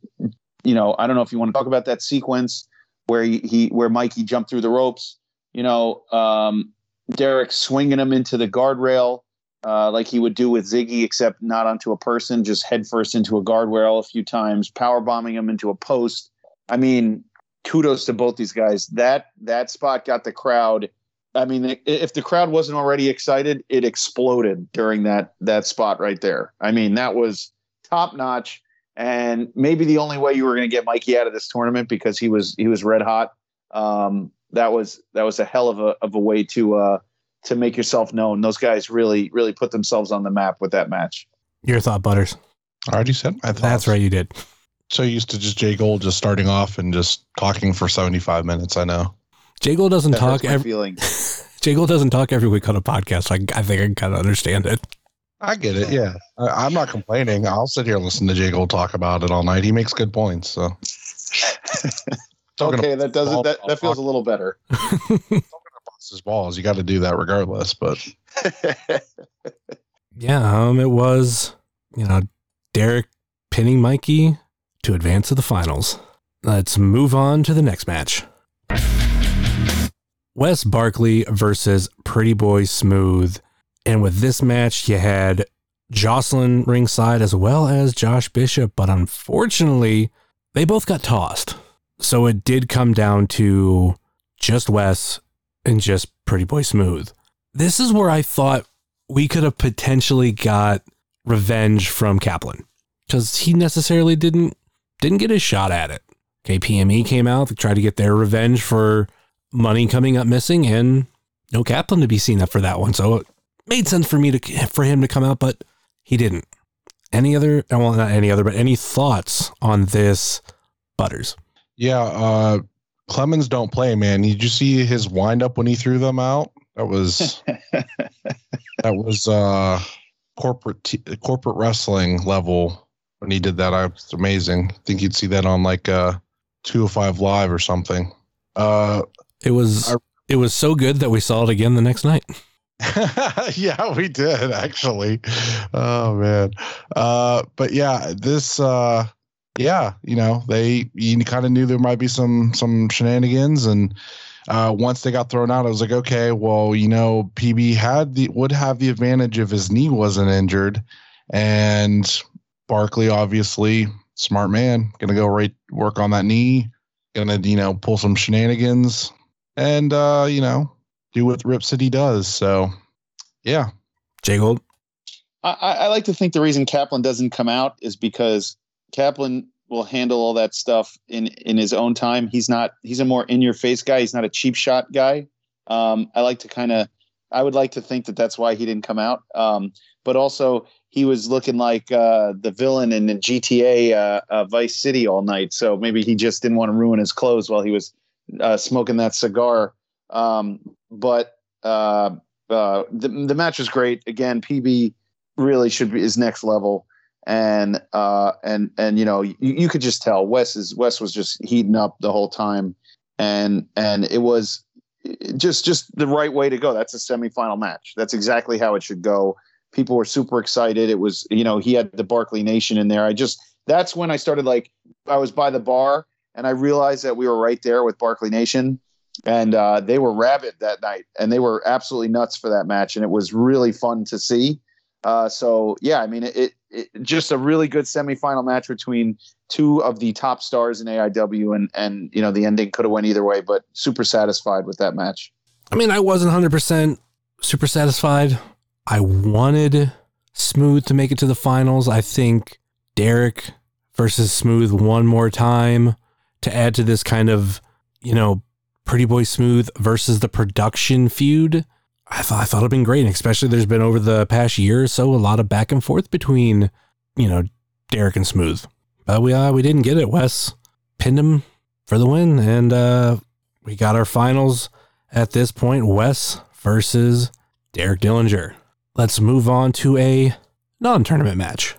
you know i don't know if you want to talk about that sequence where he, he where mikey jumped through the ropes you know um derek swinging him into the guardrail uh, like he would do with Ziggy, except not onto a person, just headfirst into a guardrail a few times, power bombing him into a post. I mean, kudos to both these guys. That that spot got the crowd. I mean, if the crowd wasn't already excited, it exploded during that that spot right there. I mean, that was top notch, and maybe the only way you were going to get Mikey out of this tournament because he was he was red hot. Um, that was that was a hell of a of a way to uh, to make yourself known. Those guys really really put themselves on the map with that match. Your thought, Butters? I already said my thoughts. That's right, you did. So used to just Jay Gold just starting off and just talking for 75 minutes. I know. Jay Gold doesn't That talk every. feeling. Jay Gold doesn't talk every week on a podcast. So I, I think I can kind of understand it. I get it. Yeah, I, I'm not complaining. I'll sit here and listen to Jay Gold talk about it all night. He makes good points. So okay, that does ball- it. That, that feels a little better. his balls. You got to do that regardless. But Yeah, um, it was, you know, Derek pinning Mikey to advance to the finals. Let's move on to the next match. Wes Barkley versus Pretty Boy Smooth. And with this match, you had Jocelyn ringside as well as Josh Bishop, but unfortunately, they both got tossed. So it did come down to just Wes and just Pretty Boy Smooth. This is where I thought we could have potentially got revenge from Kaplan because he necessarily didn't didn't get his shot at it. KPME came out, to try to get their revenge for money coming up missing, and no Kaplan to be seen up for that one. So it made sense for me to for him to come out, but he didn't. Any other? Well, not any other, but any thoughts on this, Butters? yeah, uh, Clemens don't play, man. Did you see his wind up when he threw them out? That was that was uh corporate t- corporate wrestling level when he did that. I was amazing. I think you'd see that on like uh 205 live or something. Uh It was I- it was so good that we saw it again the next night. yeah, we did actually. Oh man. Uh but yeah, this uh yeah, you know, they you kind of knew there might be some some shenanigans and uh once they got thrown out, I was like, okay, well, you know, PB had the would have the advantage if his knee wasn't injured. And Barkley obviously smart man, gonna go right work on that knee, gonna, you know, pull some shenanigans and uh, you know, do what Rip City does. So, yeah, Jay Gold. I, I I like to think the reason Kaplan doesn't come out is because Kaplan will handle all that stuff in in his own time. He's not. He's a more in your face guy. He's not a cheap shot guy. Um, I like to kind of. I would like to think that that's why he didn't come out. Um, but also he was looking like uh, the villain in the GTA uh, uh, Vice City all night. So maybe he just didn't want to ruin his clothes while he was uh, smoking that cigar. Um, but uh, uh, the the match was great. Again, PB really should be is next level. And uh, and and you know you, you could just tell Wes is Wes was just heating up the whole time, and and it was just just the right way to go. That's a semifinal match. That's exactly how it should go. People were super excited. It was you know he had the Barkley Nation in there. I just that's when I started like I was by the bar and I realized that we were right there with Barkley Nation and uh, they were rabid that night, and they were absolutely nuts for that match, and it was really fun to see. Uh, so yeah, I mean, it, it, just a really good semifinal match between two of the top stars in AIW, and and you know the ending could have went either way, but super satisfied with that match. I mean, I wasn't 100% super satisfied. I wanted Smooth to make it to the finals. I think Derek versus Smooth one more time to add to this kind of, you know, Pretty Boy Smooth versus the production feud. I thought I thought it'd been great, and especially there's been over the past year or so a lot of back and forth between, you know, Derek and Smooth. But we uh, we didn't get it. Wes pinned him for the win, and uh, we got our finals at this point. Wes versus Derek Dillinger. Let's move on to a non-tournament match.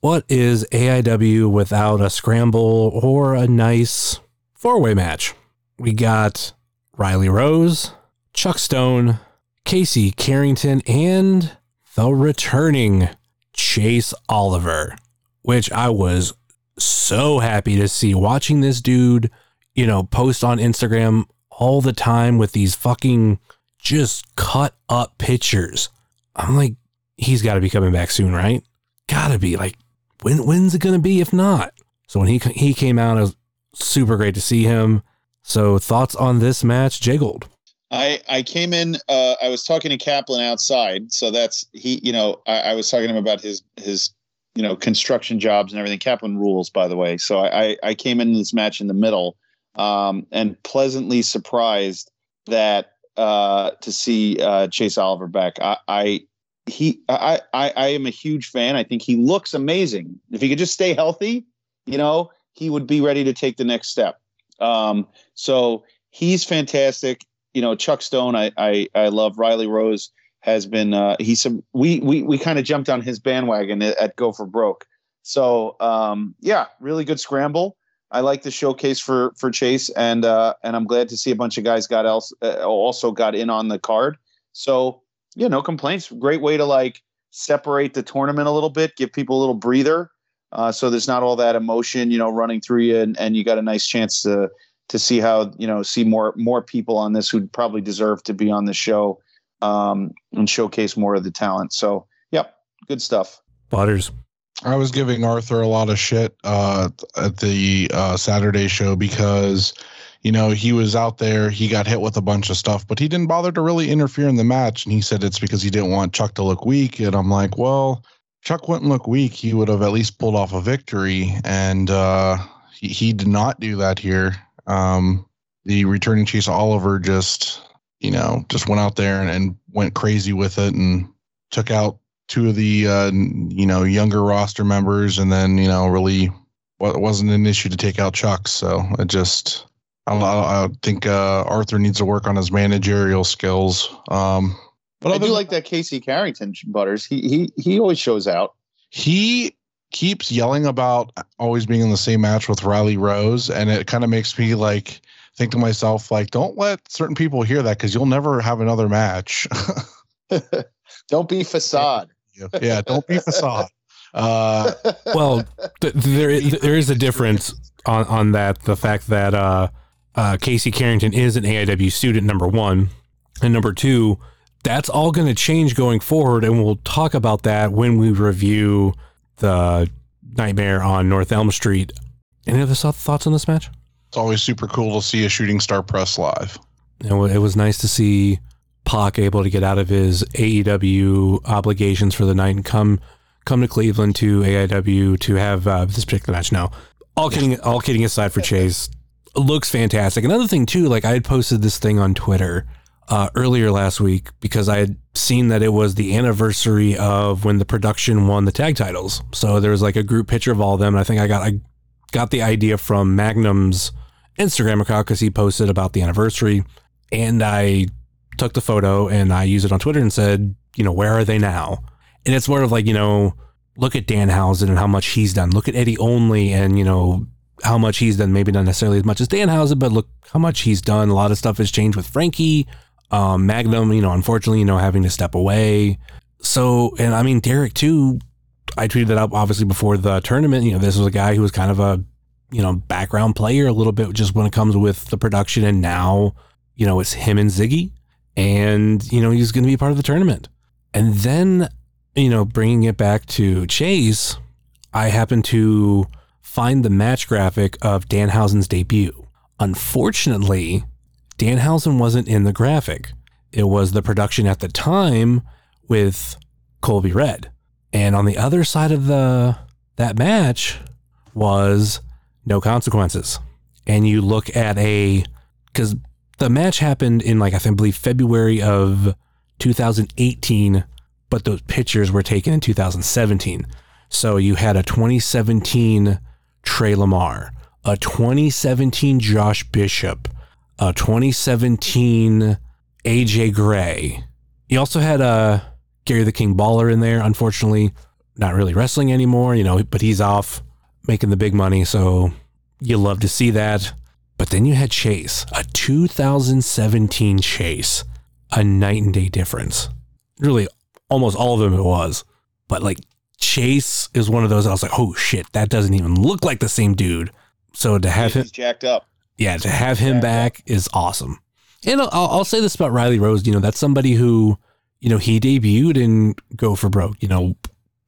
What is AIW without a scramble or a nice four-way match? We got Riley Rose, Chuck Stone, Casey Carrington, and the returning Chase Oliver, which I was so happy to see watching this dude, you know, post on Instagram all the time with these fucking just cut up pictures. I'm like, he's got to be coming back soon, right? Gotta be. Like, when when's it gonna be? If not, so when he he came out, it was super great to see him. So thoughts on this match, Jay Gold? I I came in. Uh, I was talking to Kaplan outside, so that's he. You know, I, I was talking to him about his his you know construction jobs and everything. Kaplan rules, by the way. So I I, came into this match in the middle, um, and pleasantly surprised that uh, to see uh, Chase Oliver back. I, I he I, I I am a huge fan. I think he looks amazing. If he could just stay healthy, you know, he would be ready to take the next step. Um, so he's fantastic. You know, Chuck Stone, I, I I love Riley Rose. has been uh, he's some we we we kind of jumped on his bandwagon at, at Go for Broke. So um, yeah, really good scramble. I like the showcase for for Chase, and uh, and I'm glad to see a bunch of guys got else uh, also got in on the card. So yeah, no complaints. Great way to like separate the tournament a little bit, give people a little breather, uh, so there's not all that emotion, you know, running through you, and, and you got a nice chance to to see how you know see more more people on this who probably deserve to be on the show um, and showcase more of the talent. So, yep, good stuff. Butters. I was giving Arthur a lot of shit uh, at the uh, Saturday show because, you know, he was out there, he got hit with a bunch of stuff, but he didn't bother to really interfere in the match. And he said it's because he didn't want Chuck to look weak. And I'm like, well, Chuck wouldn't look weak. He would have at least pulled off a victory. And uh, he, he did not do that here. Um, the returning Chase Oliver just, you know, just went out there and, and went crazy with it and took out two of the uh, you know younger roster members, and then you know really well, it wasn't an issue to take out Chuck. So it just I, I think uh, Arthur needs to work on his managerial skills. Um, but I do like that Casey Carrington Butters. He he he always shows out. He keeps yelling about always being in the same match with Riley Rose, and it kind of makes me like think to myself like, don't let certain people hear that because you'll never have another match. don't be facade. Yeah, don't be facade. Uh, well, th- there there is a difference on on that. The fact that uh, uh, Casey Carrington is an AIW student, number one, and number two, that's all going to change going forward, and we'll talk about that when we review the Nightmare on North Elm Street. Any other thoughts on this match? It's always super cool to see a shooting star press live. It was nice to see Pac able to get out of his AEW obligations for the night and come come to Cleveland to AIW to have uh, this particular match. Now, all kidding all kidding aside for Chase, looks fantastic. Another thing too, like I had posted this thing on Twitter uh, earlier last week because I had seen that it was the anniversary of when the production won the tag titles. So there was like a group picture of all of them. I think I got I got the idea from Magnum's Instagram account because he posted about the anniversary, and I took the photo and I used it on Twitter and said, you know, where are they now? And it's more of like, you know, look at Dan Danhausen and how much he's done. Look at Eddie Only and, you know, how much he's done. Maybe not necessarily as much as Dan Danhausen, but look how much he's done. A lot of stuff has changed with Frankie. Um, Magnum, you know, unfortunately, you know, having to step away. So, and I mean, Derek too, I tweeted that up obviously before the tournament. You know, this was a guy who was kind of a, you know, background player a little bit just when it comes with the production. And now, you know, it's him and Ziggy and you know he's going to be part of the tournament. And then, you know, bringing it back to Chase, I happened to find the match graphic of Danhausen's debut. Unfortunately, Danhausen wasn't in the graphic. It was the production at the time with Colby Redd. And on the other side of the that match was no consequences. And you look at a because the match happened in like I think believe February of 2018, but those pictures were taken in 2017. So you had a 2017 Trey Lamar, a 2017 Josh Bishop, a 2017 AJ Gray. You also had a uh, Gary the King Baller in there. Unfortunately, not really wrestling anymore, you know, but he's off making the big money. So you love to see that. But then you had Chase, a 2017 Chase, a night and day difference. Really, almost all of them it was. But like Chase is one of those I was like, oh shit, that doesn't even look like the same dude. So to have him jacked up. Yeah, to have him back is awesome. And I'll, I'll say this about Riley Rose. You know, that's somebody who, you know, he debuted in Go for Broke. You know,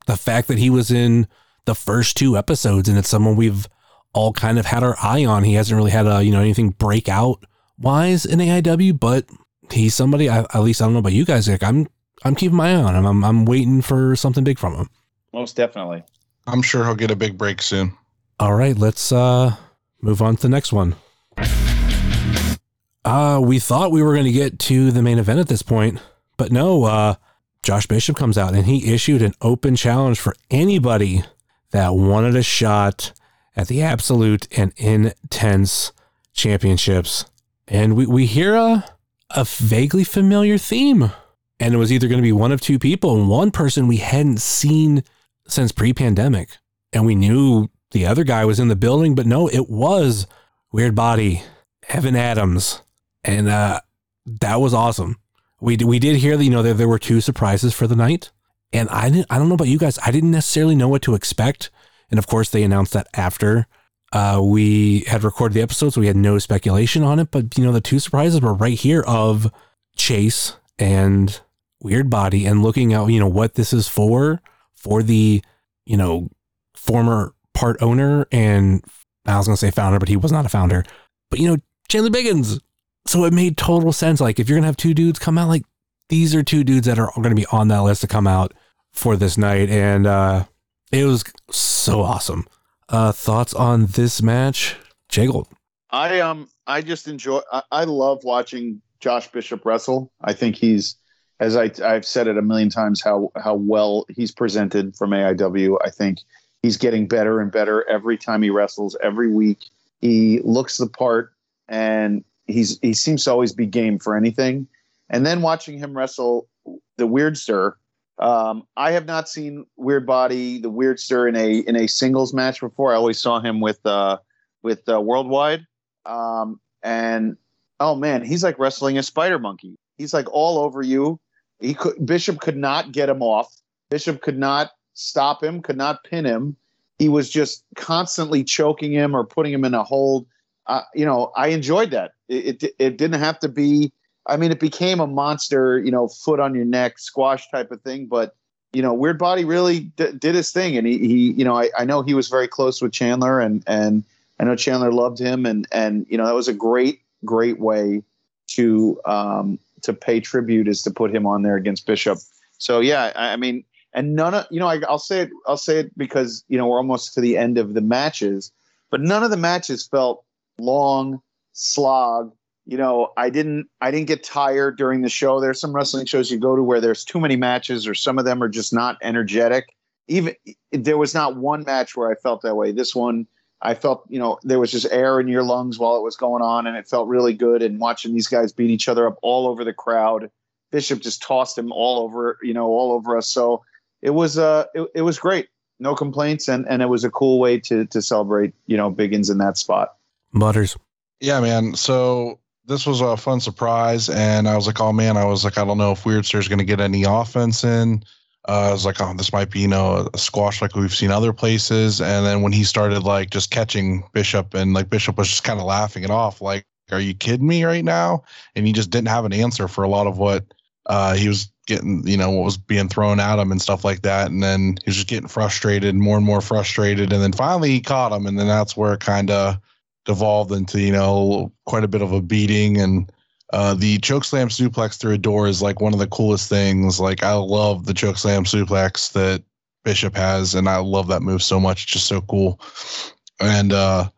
the fact that he was in the first two episodes and it's someone we've all kind of had our eye on. He hasn't really had a, you know, anything breakout wise in AIW, but he's somebody, I, at least I don't know about you guys, like I'm, I'm keeping my eye on him. I'm, I'm waiting for something big from him. Most definitely. I'm sure he'll get a big break soon. All right, let's uh move on to the next one. Uh, we thought we were going to get to the main event at this point, but no, uh, Josh Bishop comes out and he issued an open challenge for anybody that wanted a shot at the Absolute and Intense Championships. And we, we hear a, a vaguely familiar theme and it was either going to be one of two people and one person we hadn't seen since pre-pandemic and we knew the other guy was in the building but no it was weird body evan adams and uh that was awesome. We, we did hear that you know there, there were two surprises for the night. And i didn't i don't know about you guys i didn't necessarily know what to expect. And of course they announced that after uh, we had recorded the episode so we had no speculation on it. But you know the two surprises were right here of chase and weird body and looking at you know what this is for for the you know former part owner. And I was gonna say founder, but he was not a founder. But you know Chandler Biggins, so it made total sense. Like if you're gonna have two dudes come out, like these are two dudes that are gonna be on that list to come out for this night, and uh it was so awesome. Uh Thoughts on this match, Jay Gold? I um I just enjoy. I, I love watching Josh Bishop wrestle. I think he's as I, I've said it a million times how how well he's presented from AIW. I think he's getting better and better every time he wrestles. Every week he looks the part, and he's he seems to always be game for anything. And then watching him wrestle the Weirdster, um, I have not seen Weird Body the Weirdster in a in a singles match before. I always saw him with uh, with uh, Worldwide, um, and oh man, he's like wrestling a spider monkey. He's like all over you. He could Bishop could not get him off. Bishop could not stop him, could not pin him. He was just constantly choking him or putting him in a hold. Uh, you know, I enjoyed that. It, it it didn't have to be. I mean, it became a monster, you know, foot on your neck, squash type of thing. But you know, Weird Body really d- did his thing, and he, he you know, I, I know he was very close with Chandler, and and I know Chandler loved him, and and you know, that was a great great way to um, to pay tribute is to put him on there against Bishop. So yeah, I, I mean, and none of you know, I, I'll say it. I'll say it because you know we're almost to the end of the matches, but none of the matches felt long, slog. You know, I didn't. I didn't get tired during the show. There's some wrestling shows you go to where there's too many matches, or some of them are just not energetic. Even there was not one match where I felt that way. This one, I felt, you know, there was just air in your lungs while it was going on, and it felt really good. And watching these guys beat each other up all over the crowd, Bishop just tossed him all over, you know, all over us. So it was, uh, it, it was great. No complaints, and and it was a cool way to to celebrate, you know, Biggins in that spot. Butters. Yeah, man. So this was a fun surprise, and I was like, oh man, I was like, I don't know if Weirdster's going to get any offense in. Uh, I was like, oh, this might be, you know, a squash like we've seen other places. And then when he started like just catching Bishop and like Bishop was just kind of laughing it off, like, are you kidding me right now? And he just didn't have an answer for a lot of what uh, he was getting, you know, what was being thrown at him and stuff like that. And then he was just getting frustrated, more and more frustrated. And then finally he caught him. And then that's where kind of devolved into, you know, quite a bit of a beating and, uh, the chokeslam suplex through a door is like one of the coolest things. Like I love the chokeslam suplex that Bishop has, and I love that move so much. It's just so cool. And uh,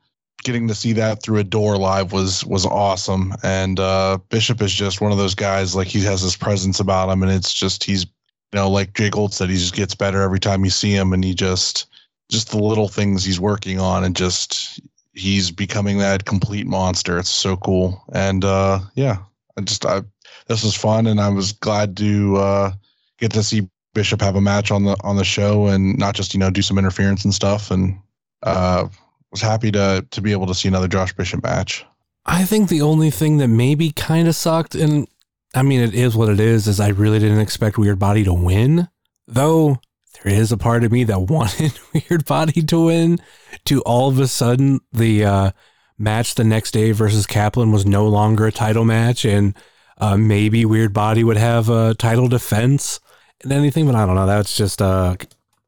getting to see that through a door live was was awesome. And uh, Bishop is just one of those guys. Like he has this presence about him, and it's just he's you know like Jay Gold said, he just gets better every time you see him, and he just just the little things he's working on, and just he's becoming that complete monster. It's so cool. And uh, yeah, I just I this was fun, and I was glad to uh, get to see Bishop have a match on the on the show, and not just you know do some interference and stuff. And uh, was happy to to be able to see another Josh Bishop match. I think the only thing that maybe kind of sucked, and I mean it is what it is, is I really didn't expect Weird Body to win. Though there is a part of me that wanted Weird Body to win. To all of a sudden the uh, match the next day versus Kaplan was no longer a title match, and uh, maybe Weird Body would have a title defense and anything, but I don't know. That's just uh,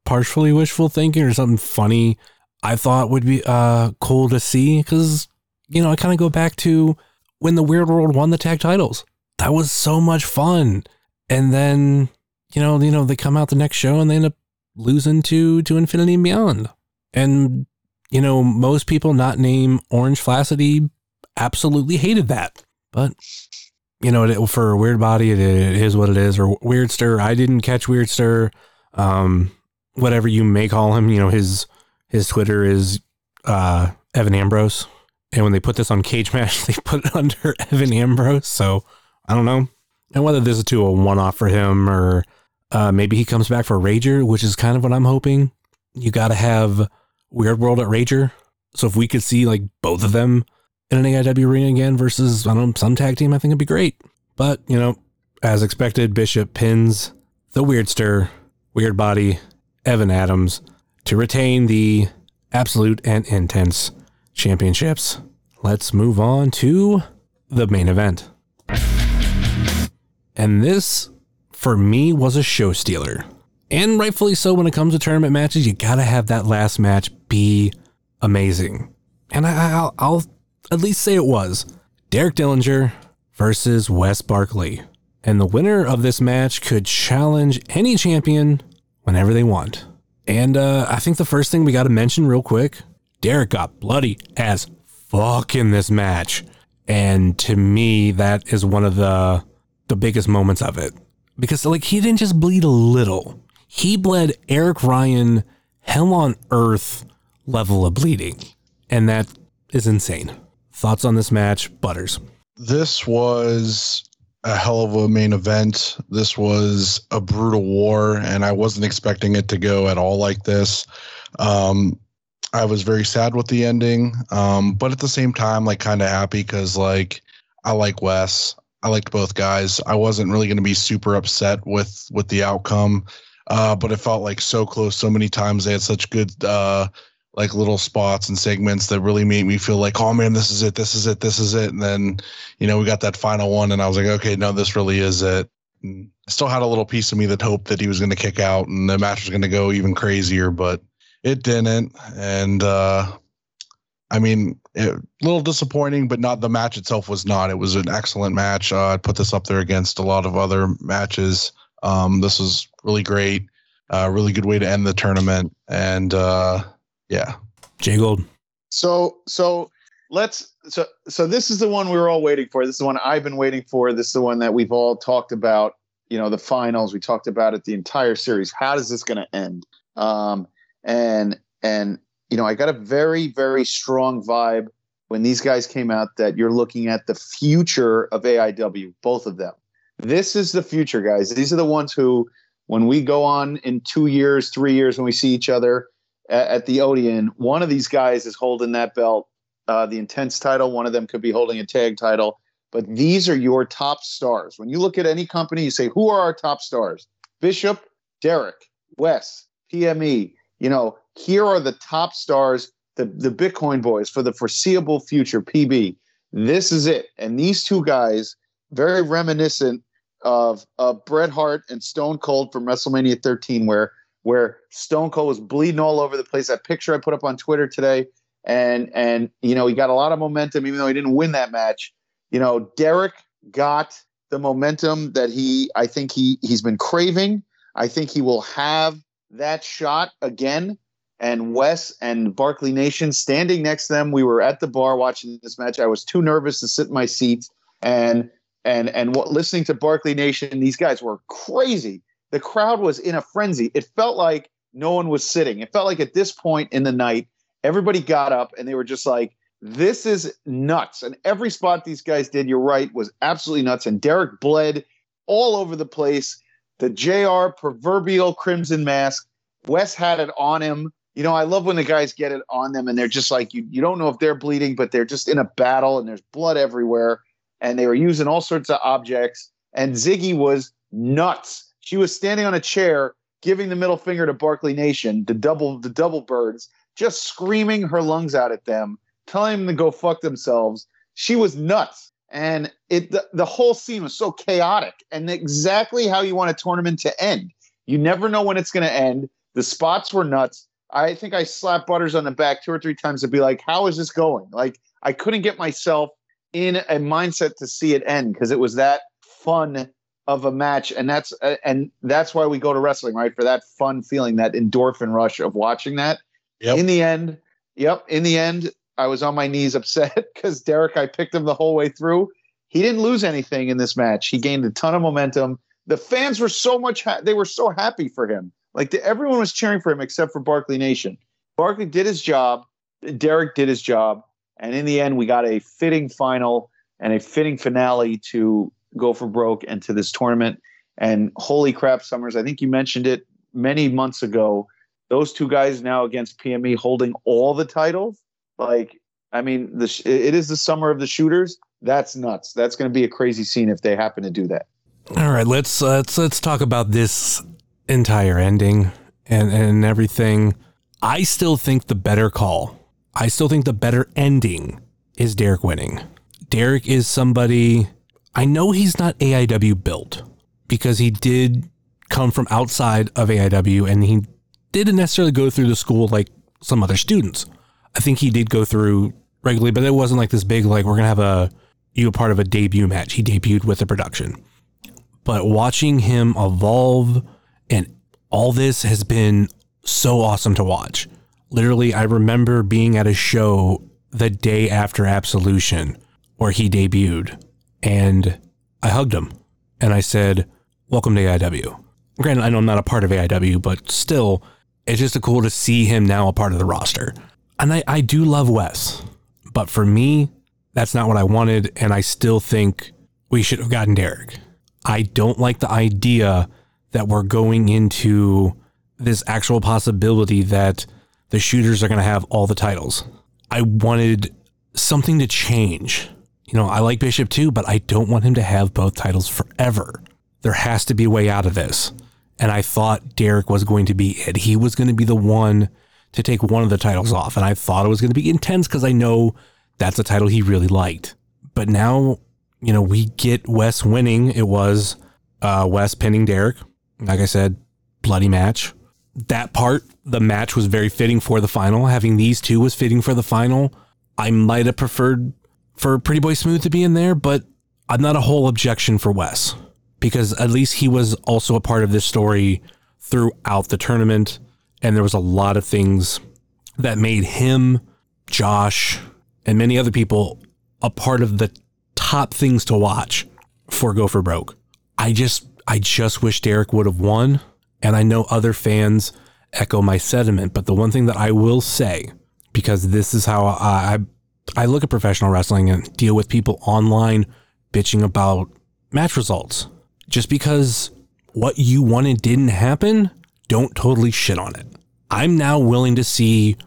partially wishful thinking or something funny. I thought would be uh, cool to see because you know I kind of go back to when the Weird World won the tag titles. That was so much fun, and then you know you know they come out the next show and they end up losing to to Infinity and Beyond, and you know, most people not name Orange Flaccidly absolutely hated that. But, you know, for a Weird Body, it, is what it is. Or Weirdster, I didn't catch Weirdster. Um, whatever you may call him, you know, his his Twitter is uh, Evan Ambrose. And when they put this on Cage Match, they put it under Evan Ambrose. So I don't know. And whether this is to a one off for him or uh, maybe he comes back for Rager, which is kind of what I'm hoping. You got to have Weird World at Rager. So if we could see like both of them in an AIW ring again versus, I don't know, some tag team, I think it'd be great. But, you know, as expected, Bishop pins the Weirdster, Weird Body, Evan Adams to retain the Absolute and Intense championships. Let's move on to the main event. And this, for me, was a show stealer. And rightfully so when it comes to tournament matches, you gotta have that last match be amazing. And I, will I'll at least say it was Derek Dillinger versus Wes Barkley. And the winner of this match could challenge any champion whenever they want. And uh, I think the first thing we got to mention real quick Derek got bloody as fuck in this match. And to me, that is one of the the biggest moments of it. Because like he didn't just bleed a little. He bled Eric Ryan hell on earth level of bleeding. And that is insane. Thoughts on this match, Butters? This was a hell of a main event. This was a brutal war, and I wasn't expecting it to go at all like this. Um, I was very sad with the ending, um, but at the same time, like kind of happy because like I like Wes. I liked both guys. I wasn't really going to be super upset with with the outcome, uh, but it felt like so close so many times. They had such good uh, like little spots and segments that really made me feel like, oh man, this is it, this is it, this is it. And then, you know, we got that final one, and I was like, okay, no, this really is it. And I still had a little piece of me that hoped that he was going to kick out and the match was going to go even crazier, but it didn't. And uh, I mean, a little disappointing, but not the match itself was not. It was an excellent match. Uh, I'd put this up there against a lot of other matches. Um, this was really great. Uh, really good way to end the tournament. And uh, yeah, Jay Gold. So so let's so so this is the one we were all waiting for. This is the one I've been waiting for. This is the one that we've all talked about. You know, the finals. We talked about it the entire series. How is this going to end? Um, and and you know, I got a very very strong vibe when these guys came out that you're looking at the future of AIW, both of them. This is the future, guys. These are the ones who, when we go on in two years, three years, when we see each other at, at the Odeon, one of these guys is holding that belt, uh, the intense title. One of them could be holding a tag title. But these are your top stars. When you look at any company, you say, who are our top stars? Bishop, Derek, Wes, PME, you know, here are the top stars, the, the Bitcoin boys for the foreseeable future, PB. This is it. And these two guys, very reminiscent of, of Bret Hart and Stone Cold from WrestleMania 13, where where Stone Cold was bleeding all over the place. That picture I put up on Twitter today, and and you know he got a lot of momentum, even though he didn't win that match. You know, Derek got the momentum that he I think he he's been craving. I think he will have that shot again. And Wes and Barkley Nation standing next to them. We were at the bar watching this match. I was too nervous to sit in my seat. And and and what listening to Barkley Nation, these guys were crazy. The crowd was in a frenzy. It felt like no one was sitting. It felt like at this point in the night, everybody got up and they were just like, this is nuts. And every spot these guys did, you're right, was absolutely nuts. And Derek bled all over the place the JR proverbial crimson mask. Wes had it on him. You know, I love when the guys get it on them and they're just like, you, you don't know if they're bleeding, but they're just in a battle and there's blood everywhere. And they were using all sorts of objects. And Ziggy was nuts. She was standing on a chair, giving the middle finger to Barkley Nation, the double the double birds, just screaming her lungs out at them, telling them to go fuck themselves. She was nuts and it the, the whole scene was so chaotic and exactly how you want a tournament to end. You never know when it's going to end. The spots were nuts. I think I slapped Butters on the back two or three times to be like, "How is this going?" Like I couldn't get myself in a mindset to see it end because it was that fun of a match, and that's uh, and that's why we go to wrestling, right? For that fun feeling, that endorphin rush of watching that. Yep. In the end, yep. In the end, I was on my knees upset because Derek, I picked him the whole way through. He didn't lose anything in this match. He gained a ton of momentum. The fans were so much, ha- they were so happy for him. Like the, everyone was cheering for him except for Barkley Nation. Barkley did his job. Derek did his job. And in the end, we got a fitting final and a fitting finale to Go for Broke and to this tournament. And holy crap, Summers, I think you mentioned it many months ago. Those two guys now against PME holding all the titles. Like, I mean, the it is the summer of the shooters. That's nuts. That's going to be a crazy scene if they happen to do that. All right, let's uh, let's let's talk about this entire ending and and everything. I still think the better call. I still think the better ending is Derek winning. Derek is somebody I know he's not AIW built because he did come from outside of AIW and he didn't necessarily go through the school like some other students. I think he did go through regularly, but it wasn't like this big like we're gonna have a you a part of a debut match. He debuted with the production. But watching him evolve and all this has been so awesome to watch. Literally, I remember being at a show the day after Absolution where he debuted and I hugged him and I said, Welcome to AIW. Granted, I know I'm not a part of AIW, but still, it's just cool to see him now a part of the roster. And I, I do love Wes, but for me, that's not what I wanted. And I still think we should have gotten Derek. I don't like the idea that we're going into this actual possibility that the shooters are going to have all the titles. I wanted something to change. You know, I like Bishop too, but I don't want him to have both titles forever. There has to be a way out of this. And I thought Derek was going to be it. He was going to be the one to take one of the titles off. And I thought it was going to be intense because I know that's a title he really liked. But now, you know, we get Wes winning. It was uh, Wes pinning Derek. Like I said, bloody match. That part, the match was very fitting for the final. Having these two was fitting for the final. I might have preferred for Pretty Boy Smooth to be in there, but I'm not a whole objection for Wes because at least he was also a part of this story throughout the tournament. And there was a lot of things that made him, Josh, and many other people a part of the top things to watch for Go for Broke. I just I just wish Derek would have won. And I know other fans echo my sentiment, but the one thing that I will say, because this is how I I look at professional wrestling and deal with people online bitching about match results. Just because what you wanted didn't happen, don't totally shit on it. I'm now willing to see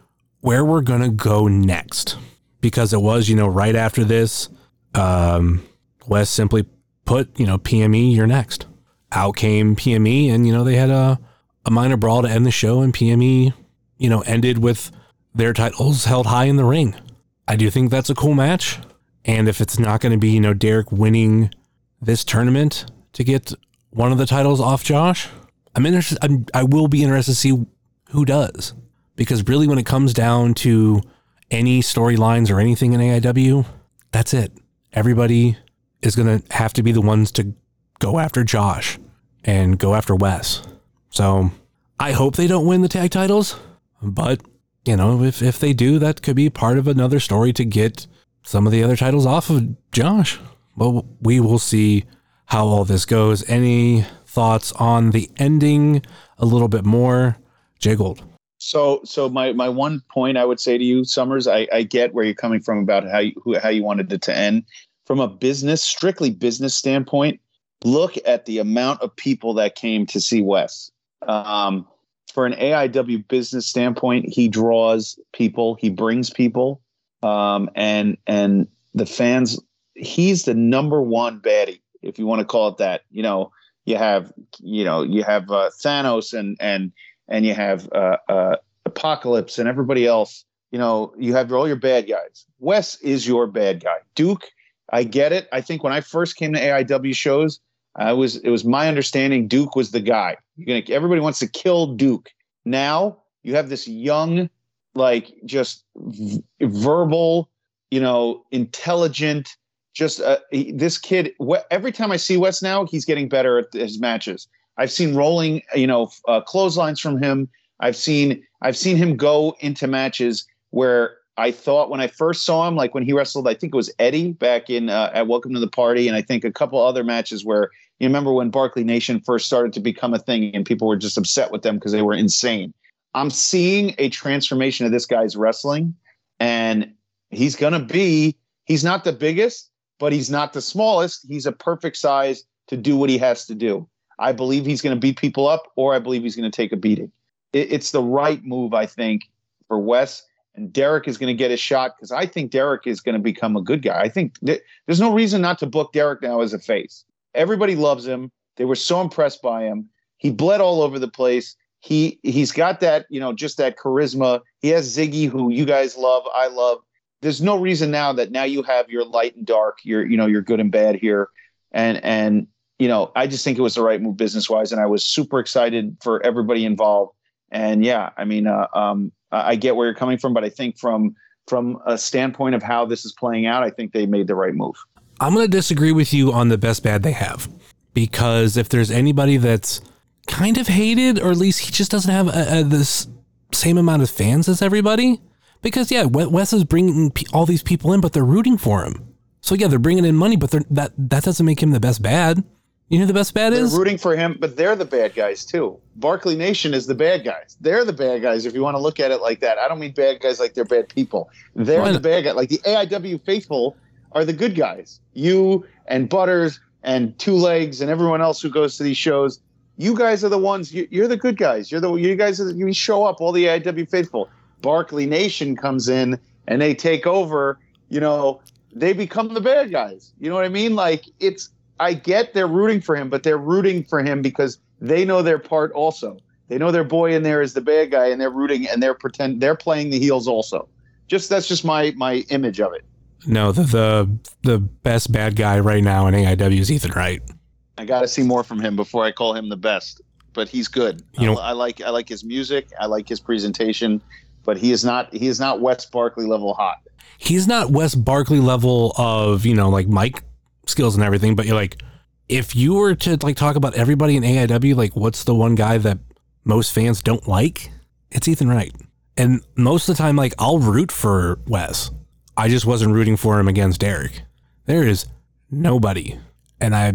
where we're going to go next because it was, you know, right after this, um, Wes simply put, you know, PME, you're next. Out came PME, and, you know, they had a, a minor brawl to end the show, and PME, you know, ended with their titles held high in the ring. I do think that's a cool match. And if it's not going to be, you know, Derek winning this tournament to get one of the titles off Josh, I'm interested. I'm, I will be interested to see who does. Because really, when it comes down to any storylines or anything in AIW, that's it. Everybody is going to have to be the ones to go after Josh and go after Wes. So I hope they don't win the tag titles, but you know, if if they do, that could be part of another story to get some of the other titles off of Josh. Well, we will see how all this goes. Any thoughts on the ending a little bit more? Jay Gold. So, so my my one point I would say to you, Summers, I, I get where you're coming from about how you how you wanted it to end. From a business, strictly business standpoint, look at the amount of people that came to see Wes. Um, for an AIW business standpoint, he draws people, he brings people, um, and and the fans. He's the number one baddie, if you want to call it that. You know, you have you know you have uh, Thanos and and and you have uh, uh, Apocalypse and everybody else. You know, you have all your bad guys. Wes is your bad guy. Duke, I get it. I think when I first came to AIW shows, I was it was my understanding Duke was the guy. Gonna everybody wants to kill Duke. Now you have this young, like just v- verbal, you know, intelligent. Just uh, he, this kid. Wh- every time I see Wes now, he's getting better at his matches. I've seen rolling, you know, uh, clotheslines from him. I've seen I've seen him go into matches where I thought when I first saw him, like when he wrestled, I think it was Eddie back in uh, at Welcome to the Party, and I think a couple other matches where you remember when Barkley Nation first started to become a thing, and people were just upset with them because they were insane. I'm seeing a transformation of this guy's wrestling, and he's gonna be. He's not the biggest, but he's not the smallest. He's a perfect size to do what he has to do. I believe he's going to beat people up, or I believe he's going to take a beating. It, it's the right move, I think, for Wes. And Derek is going to get a shot because I think Derek is going to become a good guy. I think th- there's no reason not to book Derek now as a face. Everybody loves him. They were so impressed by him. He bled all over the place. He he's got that you know just that charisma. He has Ziggy, who you guys love. I love. There's no reason now that now you have your light and dark. Your you know your good and bad here, and and you know I just think it was the right move business wise, and I was super excited for everybody involved. And yeah, I mean, uh, um, I get where you're coming from, but I think from from a standpoint of how this is playing out, I think they made the right move. I'm going to disagree with you on the best bad they have because if there's anybody that's kind of hated, or at least he just doesn't have a, a, this same amount of fans as everybody. Because yeah, Wes is bringing all these people in, but they're rooting for him. So yeah, they're bringing in money, but that that doesn't make him the best bad. You know who the best bad they're is? rooting for him, but they're the bad guys too. Barkley Nation is the bad guys. They're the bad guys if you want to look at it like that. I don't mean bad guys like they're bad people. They're the bad guys. Like the AIW faithful are the good guys. You and Butters and Two Legs and everyone else who goes to these shows. You guys are the ones. You, are the good guys. You're the you guys. Are, you show up. All the AIW faithful. Barkley Nation comes in and they take over. You know, they become the bad guys. You know what I mean? Like it's I get they're rooting for him, but they're rooting for him because they know their part also. They know their boy in there is the bad guy, and they're rooting and they're pretend they're playing the heels also. Just that's just my my image of it. No, the the the best bad guy right now in AIW is Ethan Wright. I got to see more from him before I call him the best, but he's good. You know, I, I like I like his music. I like his presentation, but he is not he is not Wes Barkley level hot. He's not Wes Barkley level of you know like mic skills and everything, but you're like, if you were to like talk about everybody in AIW, like what's the one guy that most fans don't like? It's Ethan Wright. And most of the time, like I'll root for Wes. I just wasn't rooting for him against Derek. There is nobody, and I,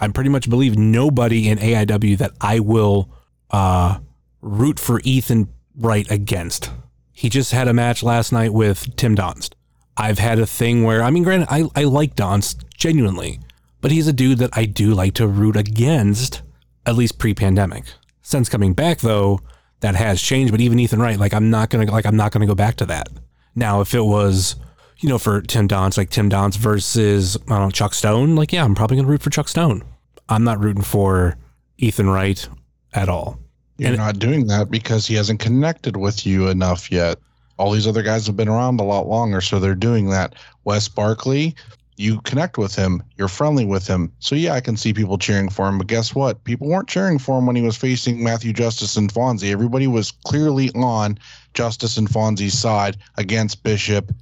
I pretty much believe nobody in AIW that I will uh, root for Ethan Wright against. He just had a match last night with Tim Donst. I've had a thing where, I mean, granted, I, I like Donst genuinely, but he's a dude that I do like to root against, at least pre-pandemic. Since coming back though, that has changed. But even Ethan Wright, like I'm not gonna like I'm not gonna go back to that. Now, if it was, you know, for Tim Donst, like Tim Donst versus I don't know Chuck Stone, like yeah, I'm probably gonna root for Chuck Stone. I'm not rooting for Ethan Wright at all. You're and not doing that because he hasn't connected with you enough yet. All these other guys have been around a lot longer, so they're doing that. Wes Barkley, you connect with him, you're friendly with him. So yeah, I can see people cheering for him. But guess what? People weren't cheering for him when he was facing Matthew Justice and Fonzie. Everybody was clearly on Justice and Fonzie's side against Bishop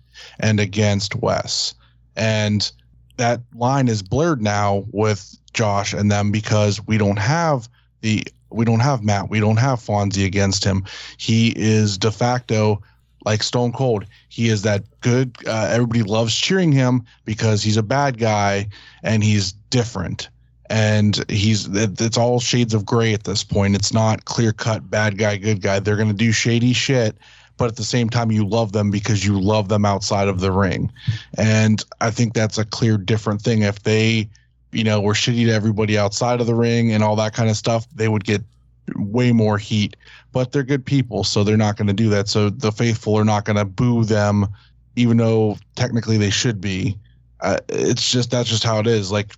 and against Wes. And that line is blurred now with Josh and them because we don't have the we don't have Matt, we don't have Fonzie against him. He is de facto like Stone Cold. He is that good. Uh, everybody loves cheering him because he's a bad guy and he's different. And he's it's all shades of gray at this point. It's not clear cut bad guy, good guy. They're gonna do shady shit, but at the same time you love them because you love them outside of the ring. And I think that's a clear different thing. If they, you know, were shitty to everybody outside of the ring and all that kind of stuff, they would get way more heat, but they're good people, so they're not going to do that. So the faithful are not going to boo them, even though technically they should be. Uh, it's just that's just how it is. Like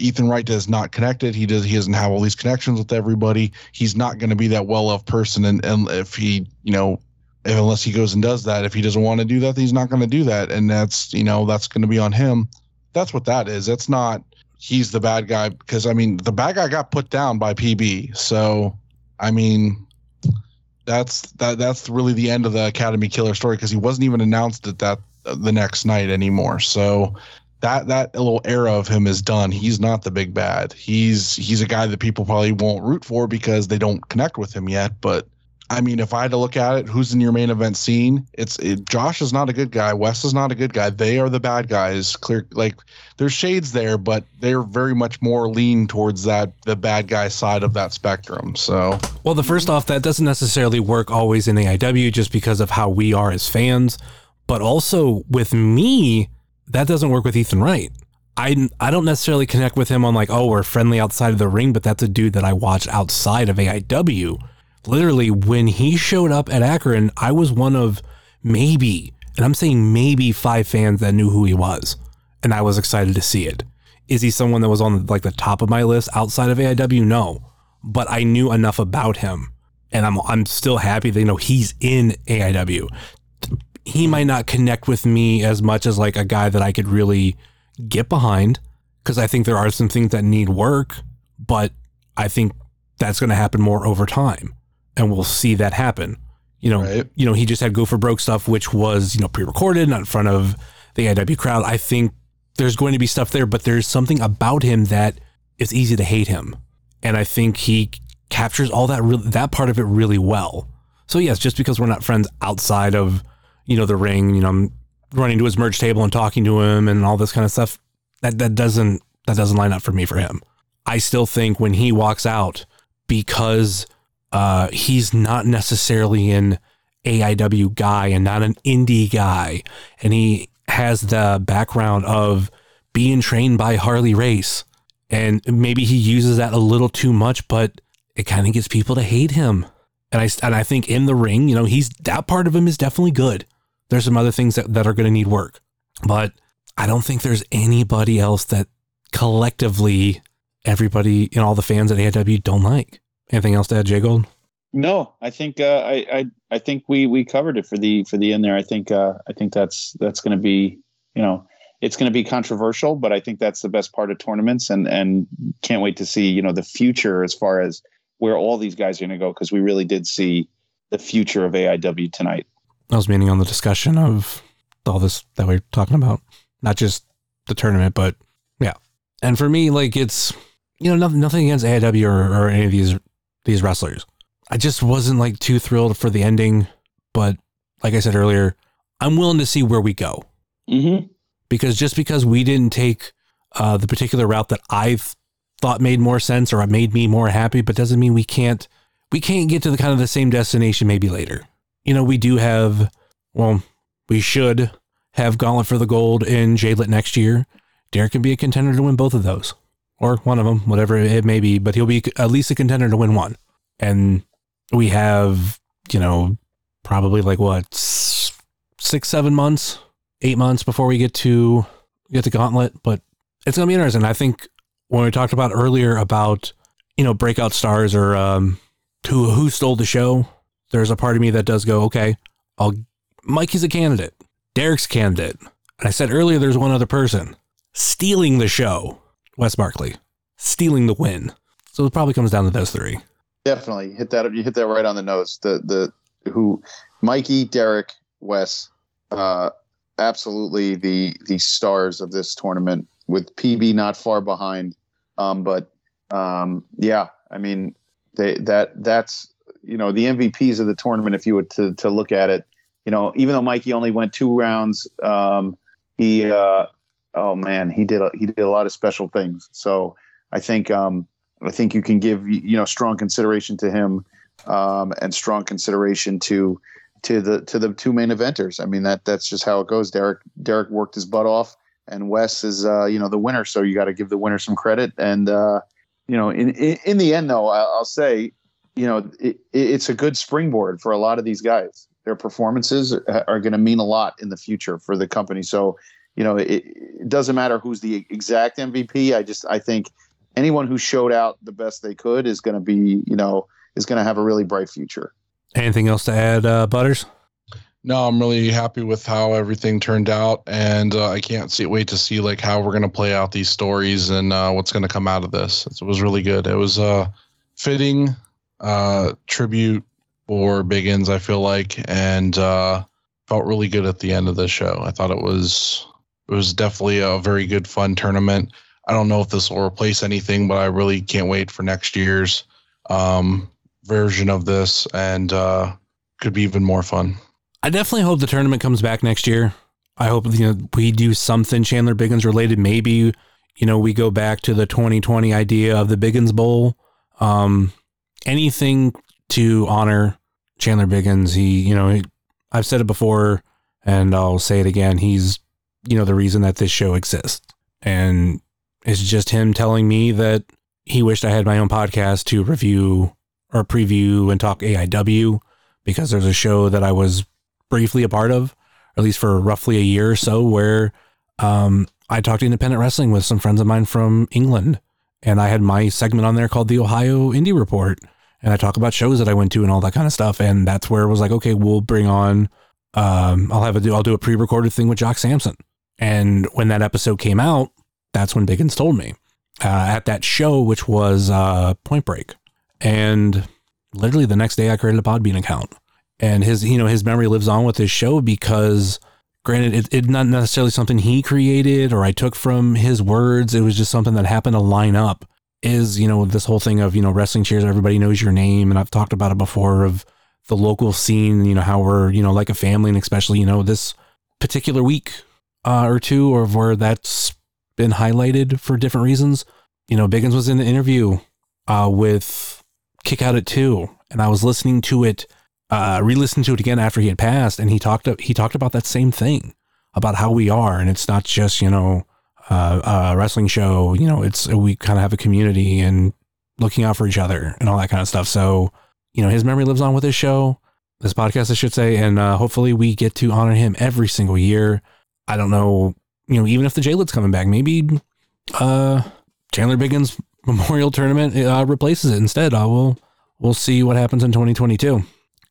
Ethan Wright does not connected. He does. He doesn't have all these connections with everybody. He's not going to be that well loved person. And, and if he, you know, unless he goes and does that, if he doesn't want to do that, he's not going to do that. And that's, you know, that's going to be on him. That's what that is. That's not, he's the bad guy because I mean, the bad guy got put down by PB. So I mean, that's that that's really the end of the Academy Killer story because he wasn't even announced at that uh, the next night anymore. So that that little era of him is done. He's not the big bad. He's he's a guy that people probably won't root for because they don't connect with him yet. But I mean, if I had to look at it, who's in your main event scene? It's it, Josh is not a good guy. Wes is not a good guy. They are the bad guys. Clear, like there's shades there, but they're very much more lean towards that the bad guy side of that spectrum. So, well, the first off, that doesn't necessarily work always in AIW just because of how we are as fans, but also with me, that doesn't work with Ethan Wright. I I don't necessarily connect with him on like, oh, we're friendly outside of the ring, but that's a dude that I watch outside of AIW. Literally, when he showed up at Akron, I was one of maybe, and I'm saying maybe five fans that knew who he was, and I was excited to see it. Is he someone that was on like the top of my list outside of AIW? No, but I knew enough about him, and I'm I'm still happy that you know he's in AIW. He might not connect with me as much as like a guy that I could really get behind because I think there are some things that need work, but I think that's going to happen more over time, and we'll see that happen. You know, Right. you know, he just had Go for Broke stuff, which was you know pre-recorded, not in front of the AIW crowd. I think there's going to be stuff there, but there's something about him that it's easy to hate him, and I think he captures all that re- that part of it really well. So yes, just because we're not friends outside of you know the ring, you know, I'm running to his merch table and talking to him and all this kind of stuff. That that doesn't that doesn't line up for me for him. I still think when he walks out because uh, he's not necessarily an AIW guy and not an indie guy, and he has the background of being trained by Harley Race, and maybe he uses that a little too much, but it kind of gets people to hate him. And I and I think in the ring, you know, he's that part of him is definitely good. There's some other things that, that are going to need work, but I don't think there's anybody else that collectively everybody and all the fans at AIW don't like. Anything else to add, Jay Gold? No, I think uh, I, I I think we we covered it for the for the end there. I think uh, I think that's that's going to be you know it's going to be controversial, but I think that's the best part of tournaments, and and can't wait to see you know the future as far as where all these guys are going to go because we really did see the future of AIW tonight. I was meaning on the discussion of all this that we're talking about, not just the tournament, but yeah. And for me, like it's you know nothing nothing against AIW or, or any of these these wrestlers. I just wasn't like too thrilled for the ending, but like I said earlier, I'm willing to see where we go Mm-hmm. because just because we didn't take uh, the particular route that I thought made more sense or made me more happy, but doesn't mean we can't we can't get to the kind of the same destination maybe later. You know, we do have well, we should have Gauntlet for the Gold in J-Lit next year. Derek can be a contender to win both of those, or one of them, whatever it may be. But he'll be at least a contender to win one. And we have, you know, probably like what six, seven months, eight months before we get to get the Gauntlet. But it's gonna be interesting. I think when we talked about earlier about you know breakout stars or um, who who stole the show, there's a part of me that does go, okay, I'll Mikey's a candidate, Derek's a candidate, and I said earlier there's one other person stealing the show, Wes Barkley, stealing the win. So it probably comes down to those three. Definitely hit that. You hit that right on the nose. The the who, Mikey, Derek, Wes, uh, absolutely the the stars of this tournament. With PB not far behind, um, but um, yeah, I mean they that that's you know the MVPs of the tournament. If you were to to look at it, you know even though Mikey only went two rounds, um, he uh, oh man he did a, he did a lot of special things. So I think um, I think you can give you know strong consideration to him um, and strong consideration to to the to the two main eventers. I mean that that's just how it goes. Derek Derek worked his butt off, and Wes is uh, you know the winner. So you got to give the winner some credit. And uh, you know in, in in the end though, I'll say you know it, it's a good springboard for a lot of these guys. Their performances are going to mean a lot in the future for the company. So you know it, it doesn't matter who's the exact MVP. I just I think anyone who showed out the best they could is going to be, you know, is going to have a really bright future. Anything else to add, uh, Butters? No, I'm really happy with how everything turned out, and uh, I can't see wait to see like how we're gonna play out these stories and uh, what's gonna come out of this. It was really good. It was a fitting uh, tribute for Biggins, I feel like, and uh, felt really good at the end of the show. I thought it was it was definitely a very good, fun tournament. I don't know if this will replace anything, but I really can't wait for next year's um, version of this, and uh, could be even more fun. I definitely hope the tournament comes back next year. I hope you know we do something Chandler Biggins related. Maybe you know we go back to the 2020 idea of the Biggins Bowl. Um, anything to honor Chandler Biggins. He, you know, he, I've said it before, and I'll say it again. He's you know the reason that this show exists. and it's just him telling me that he wished I had my own podcast to review or preview and talk AIW because there's a show that I was briefly a part of, at least for roughly a year or so, where um, I talked independent wrestling with some friends of mine from England. And I had my segment on there called the Ohio Indie Report. And I talk about shows that I went to and all that kind of stuff. And that's where it was like, okay, we'll bring on, um, I'll have a I'll do a pre recorded thing with Jock Sampson. And when that episode came out, that's when Biggins told me uh, at that show, which was uh, Point Break. And literally the next day, I created a Podbean account. And his, you know, his memory lives on with his show because, granted, it's it not necessarily something he created or I took from his words. It was just something that happened to line up. Is you know this whole thing of you know wrestling cheers, everybody knows your name, and I've talked about it before of the local scene. You know how we're you know like a family, and especially you know this particular week uh, or two, or where that's been highlighted for different reasons. You know, Biggins was in an interview uh, with Kick Out at Two, and I was listening to it, uh, re-listening to it again after he had passed, and he talked he talked about that same thing about how we are, and it's not just you know uh, a wrestling show. You know, it's we kind of have a community and looking out for each other and all that kind of stuff. So, you know, his memory lives on with his show, this podcast, I should say, and uh, hopefully we get to honor him every single year. I don't know, you know, even if the J-Lit's coming back, maybe uh, Chandler Biggins Memorial Tournament uh, replaces it instead. Uh, we'll we'll see what happens in 2022.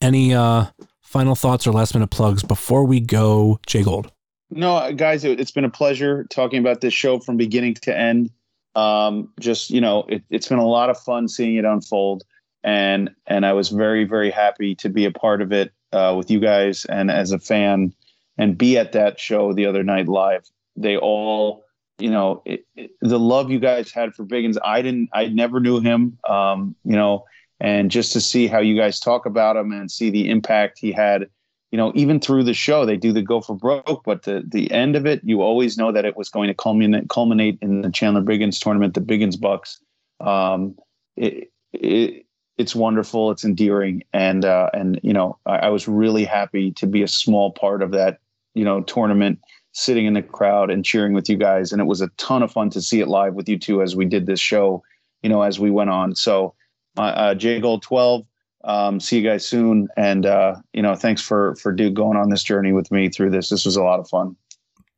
Any uh, final thoughts or last minute plugs before we go, Jay Gold? No, guys, it, has been a pleasure talking about this show from beginning to end. Um, just you know, it, it's been a lot of fun seeing it unfold, and and I was very very happy to be a part of it uh, with you guys and as a fan, and be at that show the other night live. They all, you know, it, it, the love you guys had for Biggins. I didn't, I never knew him, um, you know, and just to see how you guys talk about him and see the impact he had you know, even through the show, they do the go for broke, but the the end of it, you always know that it was going to culminate culminate in the Chandler Biggins tournament, the Biggins Bucks. Um, it, it it's wonderful, it's endearing, and uh, and you know, I, I was really happy to be a small part of that, you know, tournament, sitting in the crowd and cheering with you guys, and it was a ton of fun to see it live with you two as we did this show, you know, as we went on. So, uh, uh J Gold twelve um, see you guys soon. And uh, you know, thanks for for Duke going on this journey with me through this. This was a lot of fun.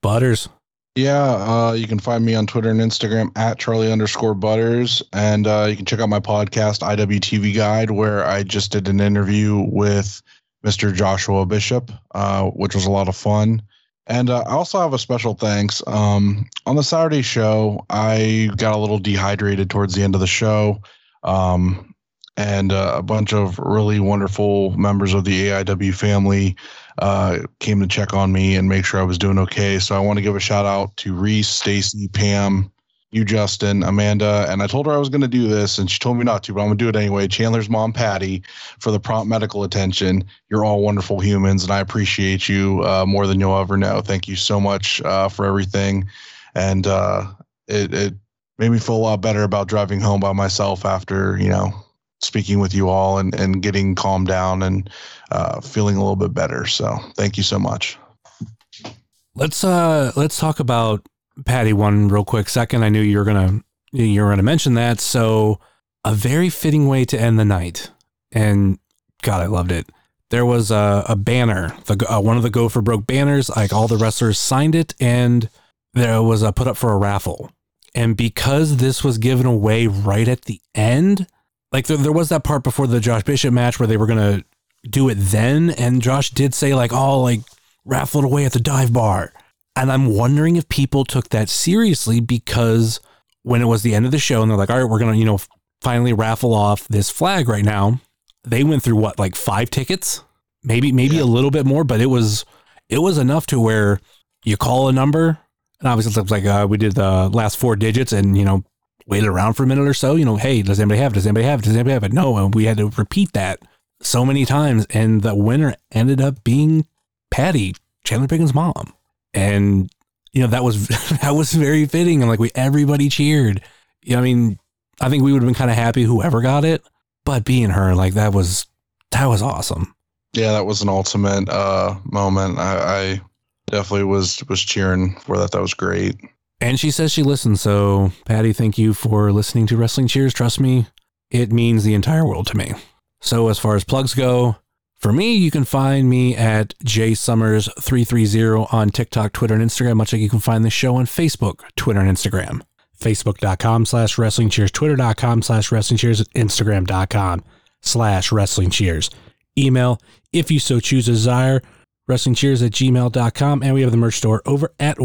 Butters. Yeah, uh, you can find me on Twitter and Instagram at Charlie underscore Butters, and uh, you can check out my podcast IWTV Guide, where I just did an interview with Mr. Joshua Bishop, uh, which was a lot of fun. And uh, I also have a special thanks. Um, on the Saturday show, I got a little dehydrated towards the end of the show. Um, and uh, a bunch of really wonderful members of the AIW family uh, came to check on me and make sure I was doing okay. So I want to give a shout out to Reese, Stacy, Pam, you, Justin, Amanda, and I told her I was going to do this, and she told me not to, but I'm going to do it anyway. Chandler's mom, Patty, for the prompt medical attention. You're all wonderful humans, and I appreciate you uh, more than you'll ever know. Thank you so much uh, for everything, and uh, it, it made me feel a lot better about driving home by myself after you know speaking with you all and, and getting calmed down and uh, feeling a little bit better. So thank you so much. Let's uh let's talk about Patty one real quick second. I knew you were gonna you were gonna mention that. So a very fitting way to end the night, and God, I loved it. There was a, a banner, the uh, one of the Go for Broke banners. Like all the wrestlers signed it, and there was a put up for a raffle. And because this was given away right at the end, like there, there was that part before the Josh Bishop match where they were gonna do it then, and Josh did say like, "Oh, like raffled away at the dive bar," and I'm wondering if people took that seriously because when it was the end of the show and they're like, "All right, we're gonna you know finally raffle off this flag right now," they went through what like five tickets, maybe maybe yeah. a little bit more, but it was it was enough to where you call a number and obviously it's like uh, we did the last four digits and you know waited around for a minute or so. You know, hey, does anybody have? It? Does anybody have? It? Does anybody have it? No, and we had to repeat that so many times, and the winner ended up being Patty Chandler Biggins' mom, and you know that was that was very fitting, and like we everybody cheered. You know, I mean, I think we would have been kind of happy whoever got it, but being her, like that was that was awesome. Yeah, that was an ultimate uh, moment. I, I definitely was was cheering for that. That was great. And she says she listens. So, Patty, thank you for listening to Wrestling Cheers. Trust me, it means the entire world to me. So, as far as plugs go, for me, you can find me at jsummers330 on TikTok, Twitter, and Instagram, much like you can find the show on Facebook, Twitter, and Instagram. Facebook.com slash wrestling cheers, Twitter.com slash wrestling cheers, Instagram.com slash wrestling cheers. Email, if you so choose a wrestling cheers at gmail.com. And we have the merch store over at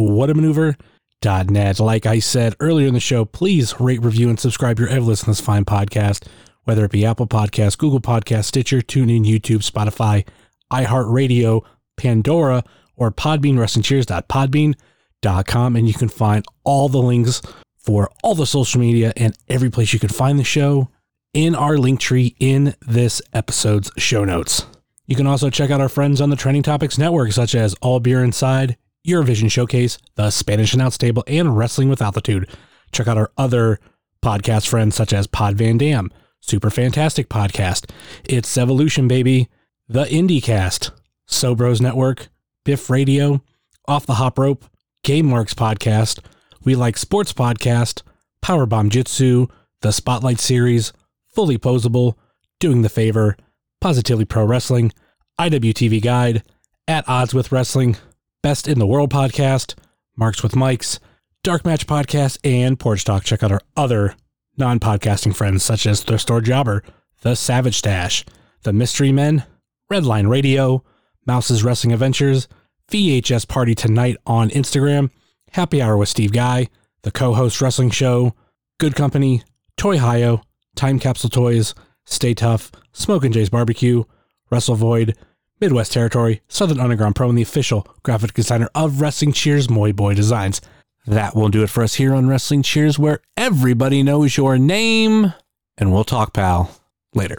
whatamaneuver.net. Like I said earlier in the show, please rate, review, and subscribe your ever listen this fine podcast, whether it be Apple Podcasts, Google Podcasts, Stitcher, TuneIn, YouTube, Spotify, iHeartRadio, Pandora, or Podbean, wrestlingcheers.podbean.com. And you can find all the links for all the social media and every place you can find the show in our link tree in this episode's show notes. You can also check out our friends on the Trending Topics Network, such as All Beer Inside, Eurovision Showcase, The Spanish Announce Table, and Wrestling with Altitude. Check out our other podcast friends, such as Pod Van Dam, Super Fantastic Podcast, It's Evolution Baby, The IndieCast, Sobros Network, Biff Radio, Off the Hop Rope, Game Marks Podcast, We Like Sports Podcast, Powerbomb Jitsu, The Spotlight Series, Fully Posable, Doing the Favor, Positively Pro Wrestling, IWTV Guide, At Odds with Wrestling, Best in the World Podcast, Marks with Mikes, Dark Match Podcast, and Porch Talk. Check out our other non podcasting friends such as The Store Jobber, The Savage Stash, The Mystery Men, Redline Radio, Mouse's Wrestling Adventures, VHS Party Tonight on Instagram, Happy Hour with Steve Guy, The Co host Wrestling Show, Good Company, Toy Hio, Time Capsule Toys, Stay Tough, Smokin' Jay's Barbecue, Wrestle Void, Midwest Territory, Southern Underground Pro, and the official graphic designer of Wrestling Cheers, Moy Boy Designs. That will do it for us here on Wrestling Cheers, where everybody knows your name. And we'll talk, pal, later.